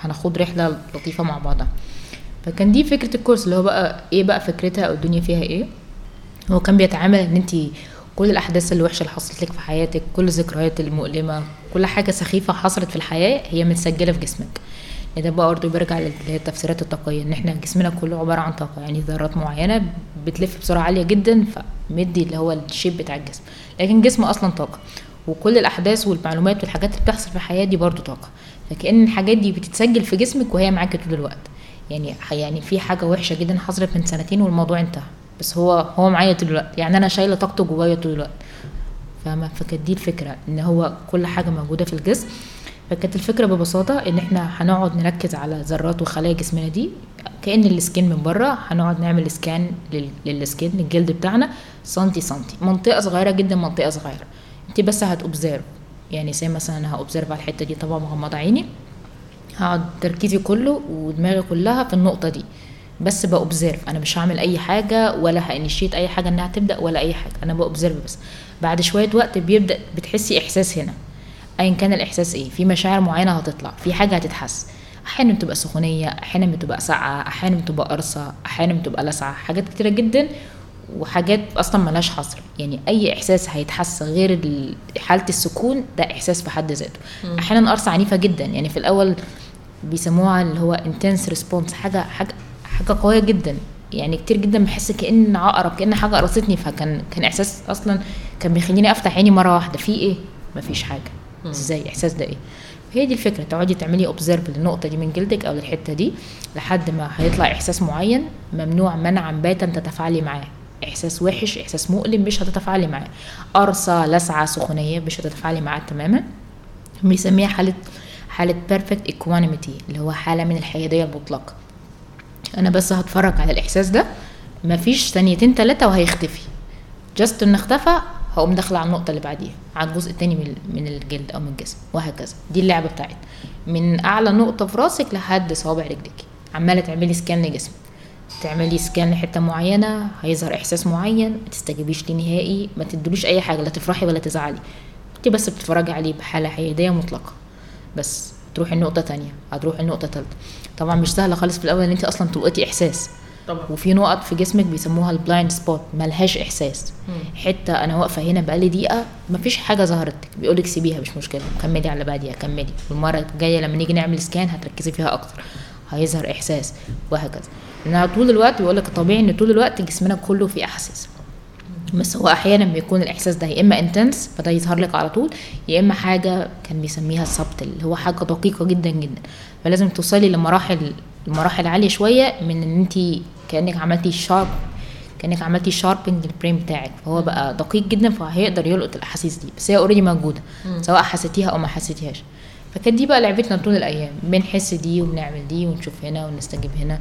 هناخد رحلة لطيفة مع بعضها. فكان دي فكرة الكورس اللي هو بقى إيه بقى فكرتها أو الدنيا فيها إيه. هو كان بيتعامل إن انت كل الأحداث الوحشة اللي حصلت لك في حياتك كل الذكريات المؤلمة كل حاجة سخيفة حصلت في الحياة هي متسجلة في جسمك. ده بقى برضه بيرجع لل- للتفسيرات الطاقية إن إحنا جسمنا كله عبارة عن طاقة يعني ذرات معينة بتلف بسرعة عالية جدا فمدي اللي هو الشيب بتاع الجسم. لكن الجسم أصلا طاقة وكل الأحداث والمعلومات والحاجات اللي بتحصل في الحياة دي برضه طاقة. فكأن الحاجات دي بتتسجل في جسمك وهي معاك طول الوقت. يعني يعني في حاجة وحشة جدا حصلت من سنتين والموضوع انتهى. بس هو هو معايا طول الوقت. يعني أنا شايلة طاقته جوايا طول الوقت. فاهمة؟ فكانت دي الفكرة إن هو كل حاجة موجودة في الجسم. فكانت الفكرة ببساطة إن إحنا هنقعد نركز على ذرات وخلايا جسمنا دي. كأن ال skin من بره هنقعد نعمل scan لل- لل skin للجلد بتاعنا سنتي سنتي. منطقة صغيرة جدا منطقة صغيرة. أنت بس هت observe يعني زي مثلا أنا ه observe على الحتة دي طبعا مغمضة عيني. هقعد تركيزي كله ودماغي كلها في النقطة دي. بس ب observe أنا مش هعمل أي حاجة ولا ه initiate أي حاجة إنها تبدأ ولا أي حاجة. أنا ب observe بس. بعد شوية وقت بيبدأ بتحسي إحساس هنا. ايا كان الإحساس إيه؟ في مشاعر معينة هتطلع. في حاجة هتتحس. أحيانا بتبقى سخونية أحيانا بتبقى ساقعة أحيانا بتبقى قرصة أحيانا بتبقى لسعة. حاجات كتيرة جدا وحاجات أصلا ملهاش حصر. يعني أي إحساس هيتحس غير ال- حالة السكون ده إحساس في حد ذاته. أحيانا قرصة عنيفة جدا. يعني في الأول بيسموها اللي هو intense response. حاجة حاجة حاجة قوية جدا. يعني كتير جدا بحس كأن عقرب كأن حاجة قرصتني. فكان كان إحساس أصلا كان بيخليني أفتح عيني مرة واحدة. في إيه؟ مفيش حاجة. إزاي؟ إحساس ده إيه؟ هي دي الفكرة. تقعدي تعملي اوبزرف للنقطه دي من جلدك أو للحتة دي لحد ما هيطلع إحساس معين ممنوع منعا باتا تتفاعلي معاه. إحساس وحش إحساس مؤلم مش هتتفاعلي معاه. قرصة لسعة سخونية مش هتتفاعلي معاه تماما. بيسميها حالة حالة perfect equanimity اللي هو حالة من الحيادية المطلقة. أنا بس هتفرج على الإحساس ده. مفيش ثانيتين تلاتة وهيختفي. just إن اختفى هقوم داخلة على النقطة اللي بعديها على الجزء التاني من من الجلد أو من الجسم وهكذا. دي اللعبة بتاعتنا. من أعلى نقطة في راسك لحد صوابع رجلك عمالة تعملي scan لجسمك. تعملي scan لحتة معينة هيظهر إحساس معين ما تستجيبيش ليه نهائي ما تدلوش أي حاجة لا تفرحي ولا تزعلي. انت بس بتتفرجي عليه بحالة حيادية مطلقة. بس. تروحي النقطة تانية هتروحي النقطة تالتة. طبعا مش سهلة خالص في الأول إن أنت أصلا تلقطي إحساس. طبعا. وفي نقط في جسمك بيسموها ال blind spot ملهاش إحساس. حتة أنا واقفة هنا بقالي دقيقة مفيش حاجة ظهرت. بيقولك سيبيها مش مشكلة. كملي على بعديها كملي. والمرة الجاية لما نيجي نعمل scan هتركزي فيها أكتر. هيظهر إحساس وهكذا. لانها طول الوقت بيقولك طبيعي إن طول الوقت جسمنا كله فيه احاسيس بس هو أحيانا بيكون الإحساس ده يا إما intense فده يظهر لك على طول يا إما حاجة كان بيسميها ال subtle اللي هو حاجة دقيقة جدا جدا. فلازم توصلي لمراحل لمراحل عالية شوية من إن انت كأنك عملتي sharp كأنك عملتي sharpening لل brain بتاعك. فهو بقى دقيق جدا فهيقدر يلقط الأحاسيس دي. بس هي already موجودة سواء حسيتيها أو ما حسيتيهاش. فكانت دي بقى لعبتنا طول الأيام. بنحس دي وبنعمل دي ونشوف هنا ونستجيب هنا.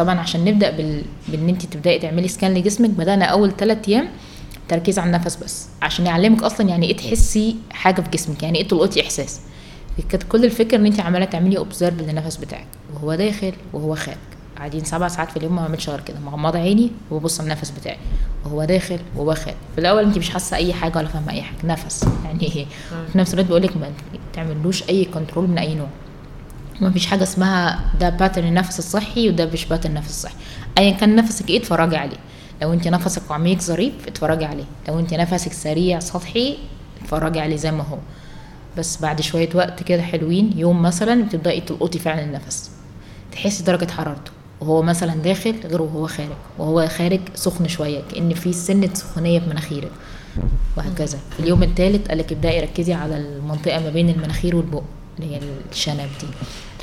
طبعا عشان نبدأ بال... بإن انت تبدأي تعملي scan لجسمك بدانا أول ثلاث أيام تركيز على النفس بس عشان يعلمك أصلا يعني إيه تحسي حاجة في جسمك يعني إيه تلقطي إحساس. كانت كل الفكرة إن انت عمالة تعملي observe للنفس بتاعك وهو داخل وهو خارج. قاعدين سبع ساعات في اليوم ما بعملش غير كده مغمضة عيني وببص على النفس بتاعي وهو داخل وهو خارج. في الأول انت مش حاسة أي حاجة ولا فاهمة أي حاجة نفس يعني إيه. في نفس الوقت بقول لك ما تعملوش أي control من أي نوع. ما فيش حاجة اسمها ده pattern النفس الصحي وده مش pattern النفس الصحي. ايا كان نفسك إيه اتفرجي عليه. لو أنت نفسك عميق ظريف اتفرجي عليه. لو أنت نفسك سريع سطحي اتفرجي عليه زي ما هو. بس بعد شوية وقت كده حلوين يوم مثلا بتبدأي تلقطي فعلا النفس. تحسي درجة حرارته. وهو مثلا داخل غير وهو خارج. وهو خارج سخن شوية كأن في سنة سخونية في مناخيرك. وهكذا. في اليوم الثالث قالك ابدأي ركزي على المنطقة ما بين المناخير والبق اللي هي الشنب دي.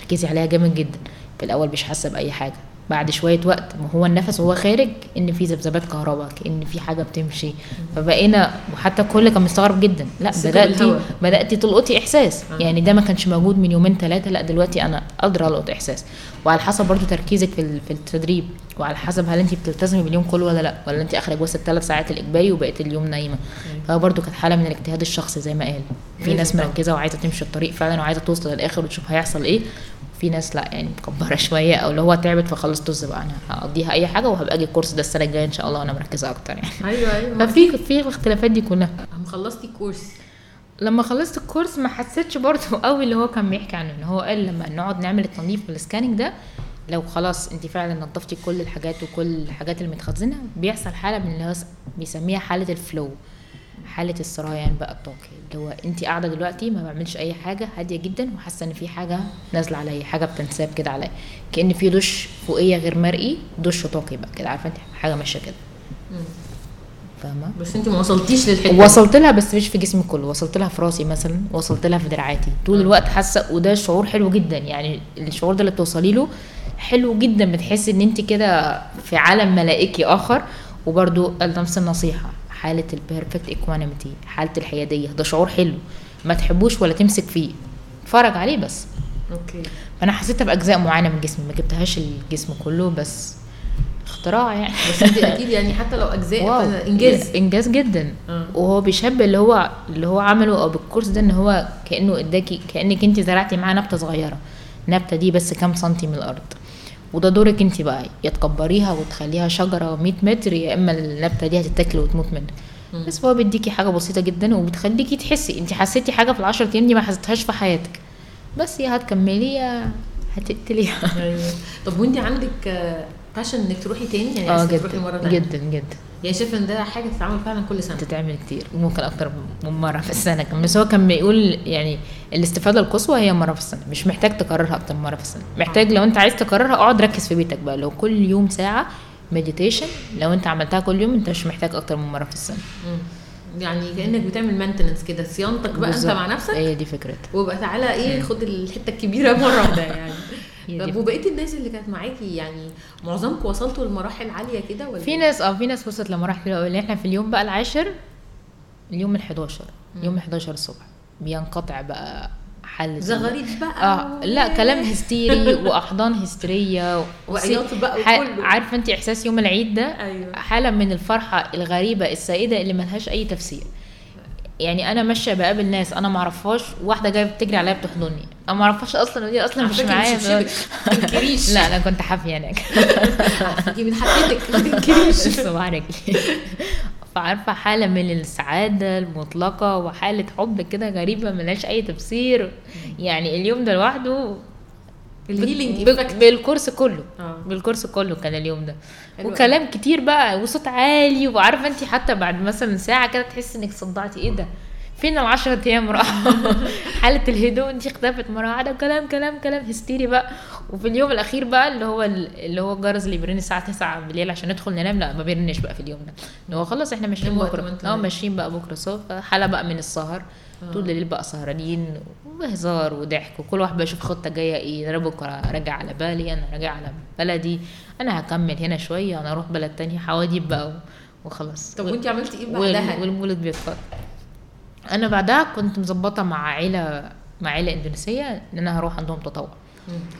تركزي عليها جامد جدا. في الأول مش حاسة بأي حاجة. بعد شوية وقت ما هو النفس وهو خارج إن في ذبذبات كهرباء كان في حاجة بتمشي. فبقينا وحتى الكل كان مستغرب جدا. لا بداتي. بداتي تلقطي إحساس. آه. يعني ده ما كانش موجود من يومين ثلاثة لا دلوقتي أنا قادرة ألقط إحساس. وعلى حسب برضو تركيزك في في التدريب. وعلى حسب هل انت بتلتزمي باليوم كله ولا لا. ولا انت اخرك بس الثلاث ساعات الإجباري وبقيت اليوم نايمة. فهو برضو كانت حالة من الاجتهاد الشخصي زي ما قال. في ناس. مركزة وعايزة تمشي الطريق فعلا وعايزة توصل للآخر وتشوف هيحصل إيه. في ناس لا يعني مكبرة شوية أو اللي هو تعبت فخلاص طز بقى أنا هقضيها أي حاجة وهبقى أجي الكورس ده السنة الجاية إن شاء الله وأنا مركزة أكتر يعني. أيوه أيوه. ففي في الاختلافات دي كلها. خلصتي كورس لما خلصت الكورس ما حسيتش برضه قوي اللي هو كان بيحكي عنه إن هو قال لما نقعد نعمل التنظيف والسكاننج ده لو خلاص أنت فعلا نظفتي كل الحاجات وكل الحاجات اللي متخزنة بيحصل حالة من اللي هو بيسميها حالة الفلو حالة السريان بقى الطاقي اللي هو انت قاعدة دلوقتي ما بعملش أي حاجة هادية جدا وحاسة إن في حاجة نازلة عليا حاجة بتنساب كده عليا. كأن في دش فوقية غير مرئي دش طاقي بقى كده عارفة انت حاجة ماشية كده. فاهمة؟ بس انت ما وصلتيش للحتة وصلت لها بس مش في جسمي كله وصلت لها في راسي مثلا وصلت لها في دراعاتي. طول الوقت حاسة وده شعور حلو جدا. يعني الشعور ده اللي بتوصلي له حلو جدا بتحسي إن انت كده في عالم ملائكي آخر وبرده نفس النصيحة. حالة ال perfect equanimity حالة الحيادية. ده شعور حلو. ما تحبوش ولا تمسك فيه. اتفرج عليه بس. okay. فأنا حسيتها بأجزاء معينة من جسمي ما جبتهاش الجسم كله بس اختراع يعني. بس أنت أكيد يعني حتى لو أجزاء إنجاز. إنجاز جدا. آه. وهو بيشبه اللي هو اللي هو عمله أو بالكورس ده إن هو كأنه إداكي كأنك أنت زرعتي معاه نبتة صغيرة. النبته دي بس كام سنتي من الأرض. وده دورك انت بقى يا تكبريها وتخليها شجرة 100 متر يا إما النبتة دي هتتاكل وتموت منك. بس هو بيديكي حاجة بسيطة جدا وبتخليكي تحسي انت حسيتي حاجة في العشرة أيام دي ما حسيتهاش في حياتك. بس يا هتكملي يا هتقتليها. أيوة. طب وانت عندك passion انك تروحي تاني يعني آه جدا تانية. جدا جدا. يعني شايفه إن ده حاجة تتعمل فعلا كل سنة. تتعمل كتير وممكن أكتر من مرة في السنة كمان. بس هو كان بيقول يعني الاستفادة القصوى هي مرة في السنة مش محتاج تكررها أكتر من مرة في السنة. محتاج لو أنت عايز تكررها اقعد ركز في بيتك بقى. لو كل يوم ساعة meditation لو أنت عملتها كل يوم أنت مش محتاج أكتر من مرة في السنة. يعني كأنك بتعمل maintenance كده صيانتك بقى أنت بالظبط. مع نفسك. هي دي فكرتها. وبقى تعالى إيه خد الحتة الكبيرة مرة واحدة يعني. طب وبقية الناس اللي كانت معاكي يعني معظمكم وصلتوا لمراحل عالية كده ولا؟ في ناس آه في ناس وصلت لمراحل حلوة قوي إحنا في اليوم بقى العاشر اليوم ال 11 يوم 11 الصبح. بينقطع بقى حل زغاريد بقى. آه لا كلام هستيري وأحضان هستيرية وعياط بقى وكله. عارفة انت إحساس يوم العيد ده؟ أيوه. حالة من الفرحة الغريبة السائدة اللي ملهاش أي تفسير. يعني أنا ماشية بقابل ناس أنا ما اعرفهاش واحدة جاية بتجري عليا بتحضني. أنا ما اعرفهاش أصلا ودي أصلا مش معايا. لا أنا كنت حافية هناك. تيجي من حبيتك ما تنكريش. رجلي. فعارفة حالة من السعادة المطلقة وحالة حب كده غريبة ملهاش أي تفسير. يعني اليوم ده لوحده الهيلينج. بالكورس كله. آه. بالكورس كله كان اليوم ده. وكلام كتير بقى وصوت عالي وعارفة انت حتى بعد مثلا ساعة كده تحسي انك صدعتي إيه ده؟ فين العشرة أيام راحوا؟ حالة الهدوء دي اختفت مرة واحدة كلام كلام كلام هستيري بقى. وفي اليوم الأخير بقى اللي هو اللي هو الجرس اللي بيرن الساعة 9 بالليل عشان ندخل ننام لا ما بيرنش بقى في اليوم ده. اللي هو خلاص إحنا ماشيين أنتوا آه. ماشيين بقى بكرة الصبح حالة بقى من السهر. طول الليل بقى سهرانين وهزار وضحك وكل واحد بيشوف خطة جاية إيه أنا بكرة راجع على بلدي أنا راجع على بلدي أنا هكمل هنا شوية أنا أروح بلد تانية حواديت بقى وخلاص طب وانت عملتي إيه بعدها؟ والمولد بيتفضل أنا بعدها كنت مظبطة مع عيلة مع عيلة إندونيسية إن أنا هروح عندهم تطوع.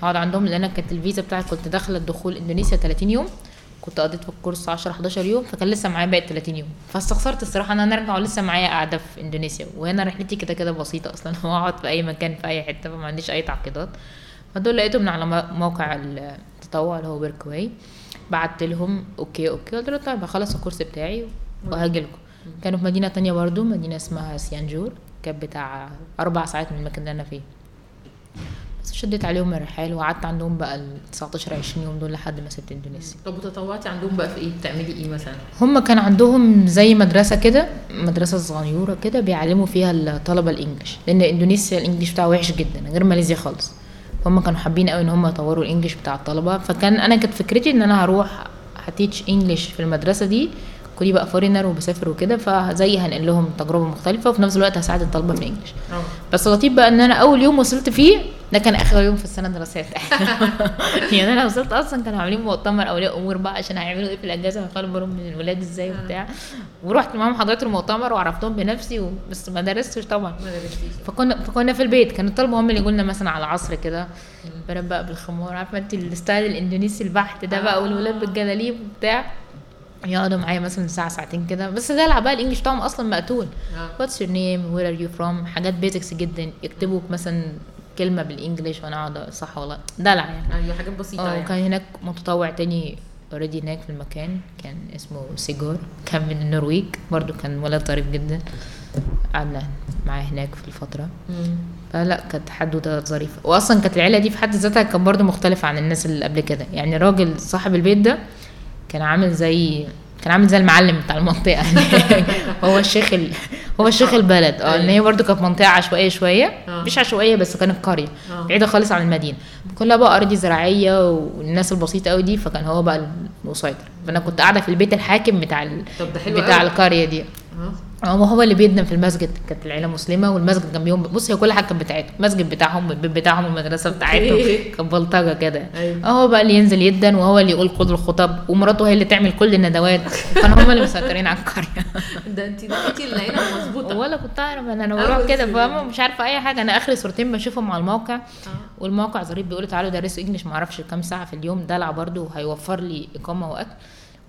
هقعد عندهم لأن أنا كانت الفيزا بتاعتي كنت داخلة الدخول إندونيسيا 30 يوم كنت قضيت في الكورس 10 11 يوم فكان لسه معايا باقي 30 يوم. فاستخسرت الصراحة إن أنا أرجع ولسه معايا قاعدة في إندونيسيا. وهنا رحلتي كده كده بسيطة أصلا. هو اقعد في أي مكان في أي حتة فما عنديش أي تعقيدات. فدول لقيتهم من على مو- موقع التطوع اللي هو بيركواي بعت لهم okay okay. قلت له طيب هخلص ال course بتاعي وهاجي لكم. كانوا في مدينة تانية برضو مدينة اسمها سيانجور. كانت بتاع أربع ساعات من المكان اللي أنا فيه. شديت عليهم الرحال وقعدت عندهم بقى ال 19 20 يوم دول لحد ما سبت اندونيسيا طب وتطوعتي عندهم بقى في إيه؟ بتعملي إيه مثلا؟ هم كان عندهم زي مدرسة كده مدرسة صغيرة كده بيعلموا فيها الطلبة ال English لأن اندونيسيا ال English بتاعه وحش جدا غير ماليزيا خالص هم كانوا حابين قوي إن هم يطوروا ال English بتاع الطلبة فكان أنا كانت فكرتي إن أنا هروح ه teach English في المدرسة دي كوني بقى foreigner وبسافر وكده فزي هنقل لهم تجربة مختلفة وفي نفس الوقت هساعد الطلبة في ال English آه. بس لطيف بقى إن أنا أول يوم وصلت فيه ده كان آخر يوم في السنة الدراسية يعني أنا وصلت أصلا كانوا عاملين مؤتمر أولياء أمور بقى عشان هيعملوا إيه في الأجازة هيخلوا من الولاد إزاي وبتاع. ورحت معاهم حضرت المؤتمر وعرفتهم بنفسي و... بس ما درستش طبعا. ما درستيش. فكنا فكنا في البيت كان الطلبة هم اللي يقولوا لنا مثلا على العصر كده بنات بقى بالخمار عارفة أنت ال style الإندونيسي البحت ده بقى والولاد بالجلاليب وبتاع. يقعدوا معايا مثلا ساعة ساعتين كده. بس دلع بقى ال English بتاعهم أصلا مقتول. what's your name where are you from حاجات basics جدا. يكتبوا مثلا كلمة بال English وأنا أقعد صح والله دلع يعني. أيوه حاجات بسيطة آه يعني. وكان هناك متطوع تاني already هناك في المكان. كان اسمه سيجور. كان من النرويج. برضو كان ولد طريف جدا. قعدنا معاه هناك في الفترة. مم. فلا كانت حدوته ظريفة. واصلا كانت العيلة دي في حد ذاتها كان برضو مختلفة عن الناس اللي قبل كده. يعني الراجل صاحب البيت ده كان عامل زي كان عامل زي المعلم بتاع المنطقة. هو الشيخ ال... هو الشيخ البلد. آه إن هي برضو كانت منطقة عشوائية شوية. آه. مش عشوائية بس كانت قرية. آه. بعيدة خالص عن المدينة. كلها بقى أراضي زراعية والناس البسيطة قوي دي فكان هو بقى المسيطر. فأنا كنت قاعدة في البيت الحاكم بتاع ال... طب ده حلو بتاع قوي. القرية دي. آه هو هو اللي بيدنا في المسجد كانت العيلة مسلمة والمسجد جنبيهم بص هي كل حاجة كانت بتاعتهم المسجد بتاعهم البيت بتاعهم المدرسة بتاعتهم. كانت بلطجة كده أيوة. هو بقى اللي ينزل يدن وهو اللي يقول كل الخطب ومراته هي اللي تعمل كل الندوات كانوا هم اللي مسيطرين على القرية ده انت دخلتي العيلة مظبوطة ولا كنت أعرف أنا بروح كده. فاهمه مش عارفة أي حاجة أنا آخر صورتين بشوفهم على الموقع آه. والموقع ظريف بيقولوا تعالوا درسوا انجلش ما أعرفش كام ساعة في اليوم دلع برضو وهيوفر لي إقامة وأكل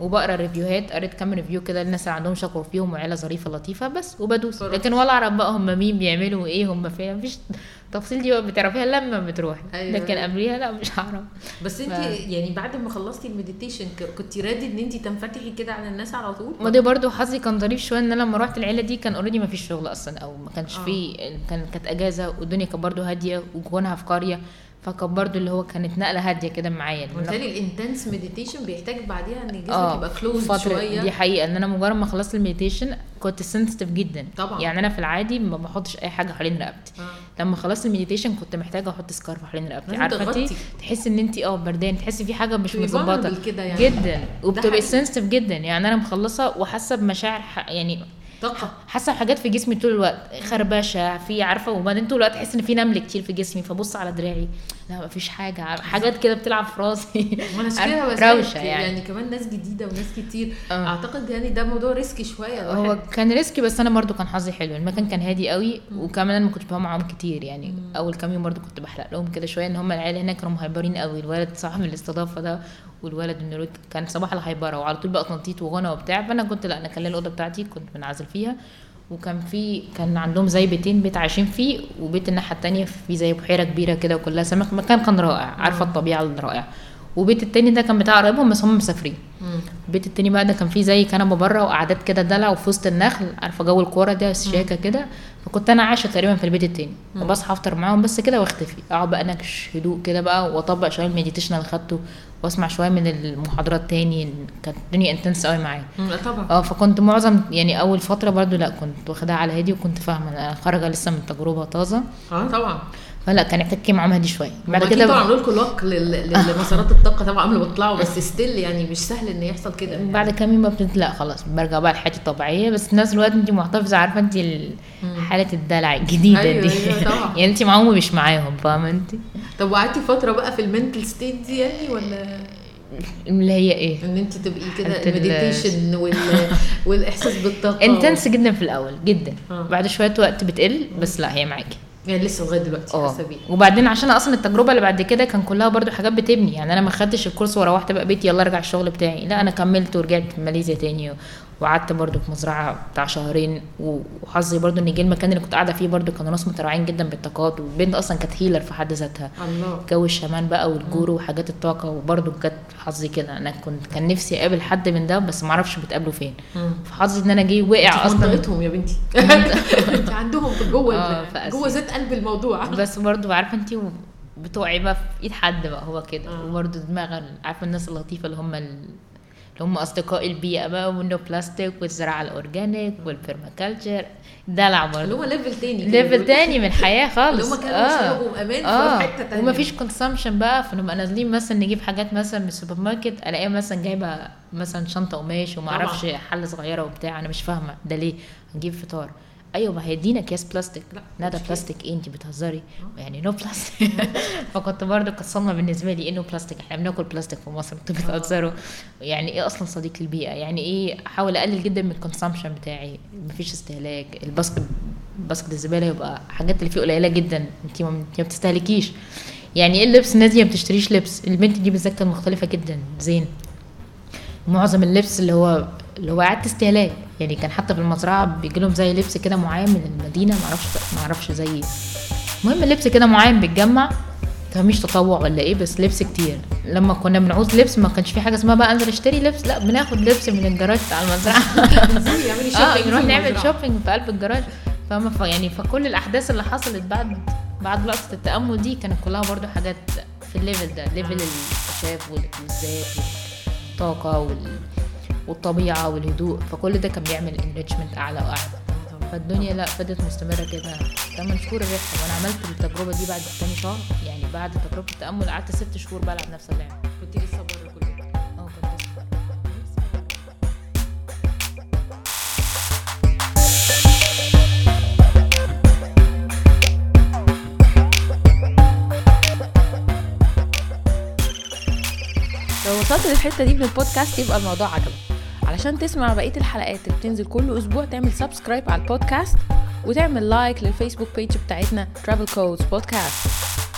وبقرا review هات قريت كام review كده الناس اللي عندهم شكوى فيهم وعيلة ظريفة لطيفة بس وبدوس. لكن ولا أعرف بقى هم مين بيعملوا إيه هم فين مفيش تفاصيل دي بتعرفيها لما بتروحي أيوة. لكن قبليها لا مش هعرف بس انت ف- يعني بعد ما خلصتي ال meditation كنت ready إن انت تنفتحي كده على الناس على طول ما دي برضو حظي كان ظريف شوية إن أنا لما رحت العيلة دي كان already ما فيش شغل أصلا أو ما كانش آه. فيه كان كانت أجازة والدنيا كانت برضو هادية وكونها في قرية فكان برضو اللي هو كانت نقلة هادية كده معايا وبالتالي ال intense meditation بيحتاج بعديها إن جسمك آه يبقى close شوية دي حقيقة إن أنا مجرد ما خلصت ال meditation كنت sensitive جدا طبعا. يعني أنا في العادي ما بحطش أي حاجة حوالين رقبتي آه. لما خلصت ال meditation كنت محتاجة أحط scarf حوالين رقبتي تغطي. انت تحسي إن انت آه بردان تحسي في حاجة مش كده يعني. جدا. وبتبقي sensitive جدا يعني أنا مخلصة وحاسة بمشاعر يعني طاقة. حاسة بحاجات في جسمي طول الوقت. خربشة في عارفة وبعدين طول الوقت احس إن في نمل كتير في جسمي فبص على دراعي. لا مفيش حاجة. حاجات كده بتلعب في راسي. وأنا روشة يعني. يعني كمان ناس جديدة وناس كتير. آه. أعتقد يعني ده موضوع risky شوية. هو كان risky بس أنا برضو كان حظي حلو. المكان كان هادي قوي وكمان أنا ما كنتش بقى معاهم كتير يعني. أول كام يوم برضو كنت بحرق لهم كده شوية إن هم العيله هناك كانوا م hyper ين قوي. الولد صاحب الاستضافة ده والولد من الولد كان صباح ال hyper ه وعلى طول بقى تنطيط وغنى وبتاع. فأنا كنت لا أنا كان لي الأوضة بتاعتي كنت منعزل فيها. وكان في كان عندهم زي بيتين بيت عايشين فيه وبيت الناحية التانية في زي بحيرة كبيرة كده وكلها سمك مكان كان رائع عارفة الطبيعة الرائعة. وبيت التاني ده كان بتاع قرايبهم بس هم مسافرين. البيت التاني بقى ده كان فيه زي كنبة بره وقعدات كده دلع وفي وسط النخل عارفة جو الكورة ده شياكة كده. فكنت أنا عايشة تقريبا في البيت التاني. وبصحى أفطر معاهم بس كده واختفي. أقعد بقى انكش هدوء كده بقى وأطبق شوية ال meditation اللي خدته وأسمع شوية من المحاضرات تاني. كانت الدنيا intense قوي معايا. طبعا. آه فكنت معظم يعني أول فترة برضو لا كنت واخداها على هادي وكنت فاهمة أنا خارجة لسه من تجربة طازة. آه طبعا. فلا كان احتكاكي معاهم هادي شوية. بعد كده طبعا عملوا لكم لوك لمسارات الطاقة طبعا قبل ما تطلعوا بس still يعني مش سهل إن يحصل كده. يعني. بعد كام يوم لا خلاص برجع بقى لحياتي الطبيعية. بس في نفس الوقت انت محتفظة عارفة انت ال- حالة الدلع الجديدة أيوة، دي. أيوة، طبعا. يعني انت معاهم ومش معاهم فاهمة انت طب وقعدتي فترة بقى في ال mental state دي يعني ولا؟ اللي هي إيه؟ إن انت تبقي كده ال meditation وال... والإحساس بالطاقة. intense جدا في الأول جدا. آه. بعد شوية وقت بتقل بس لا هي معاكي. يعني لسه لغاية دلوقتي آه. حاسة بيها. وبعدين عشان أصلا التجربة اللي بعد كده كان كلها برضو حاجات بتبني يعني أنا ما خدتش الكورس وروحت بقى بيتي يلا أرجع الشغل بتاعي لا أنا كملت ورجعت ماليزيا تاني وقعدت برضو في مزرعة بتاع شهرين وحظي برضو إن جه المكان اللي كنت قاعدة فيه برضو كانوا ناس متراعين جدا بالطاقات والبنت أصلا كانت هيلر في حد ذاتها. الله. جو الشمان بقى والجورو وحاجات الطاقة وبرضو كانت حظي كده. أنا كنت كان نفسي أقابل حد من ده بس ما أعرفش بتقابله فين. فحظي إن أنا جه وقع أصلا. منطقتهم يا بنتي. انت عندهم في جوه آه،. جوه ذات قلب الموضوع. بس برضو عارفة انت بتوعي بقى في إيد حد بقى هو كده. آه. وبرضو دماغ عارفة الناس اللطيفة اللي هم اللي هم أصدقاء البيئة بقى وال no plastic والزراعة ال organic وال permaculture دلع اللي برضو هم level تاني level. تاني من الحياة خالص. اللي هم كانوا شربوا أمان آه. في حتة تانية. ومفيش consumption بقى فنبقى نازلين مثلا نجيب حاجات مثلا من السوبر ماركت ألاقيها مثلا جايبة مثلا شنطة قماش وما. أعرفش حلة صغيرة وبتاع. أنا مش فاهمة ده ليه. هنجيب فطار. أيوه ما هيدينا أكياس بلاستيك لا، ده بلاستيك إيه انت بتهزري؟ يعني no plastic فكنت برضه كانت صدمه بالنسبة لي انه بلاستيك إحنا بناكل بلاستيك في مصر أنتوا بتهزروا. يعني إيه أصلا صديق للبيئه يعني إيه أحاول أقلل جدا من ال consumption بتاعي. مفيش استهلاك. ال basket basket الزبالة يبقى حاجات اللي فيه قليلة جدا. انت ما انت ما بتستهلكيش. يعني إيه اللبس؟ الناس دي ما بتشتريش لبس. البنت دي بالذات كانت مختلفة جدا. زين. معظم اللبس اللي هو اللي هو إعادة استهلاك. يعني كان حتى في المزرعة بيجي لهم زي لبس كده معين من المدينة معرفش معرفش زي المهم لبس كده معين بيتجمع. مش تطوع ولا إيه بس لبس كتير. لما كنا بنعوز لبس ما كانش في حاجة اسمها بقى انزل اشتري لبس لا بناخد لبس من الجراج بتاع المزرعة. آه shopping نروح نعمل. شوبينج في قلب الجراج. فاهمة؟ ف- يعني فكل الأحداث اللي حصلت بعد بعد لقطه التأمل دي كانت كلها برضو حاجات في ال level ده. level الأكتشاف والذات والطاقة وال والطبيعة والهدوء فكل ده كان بيعمل enrichment أعلى وأعلى. فالدنيا لا فضلت مستمرة كده. 8 شهور الرحلة وأنا عملت التجربة دي بعد تاني شهر يعني بعد تجربة التأمل قعدت ست شهور بلعب نفس اللعبة. كنت لسه بره كل آه، لو وصلت للحتة دي من البودكاست يبقى الموضوع عجبك. علشان تسمع بقية الحلقات اللي بتنزل كل أسبوع تعمل subscribe على البودكاست وتعمل like لل Facebook page بتاعتنا Travel Codes Podcast.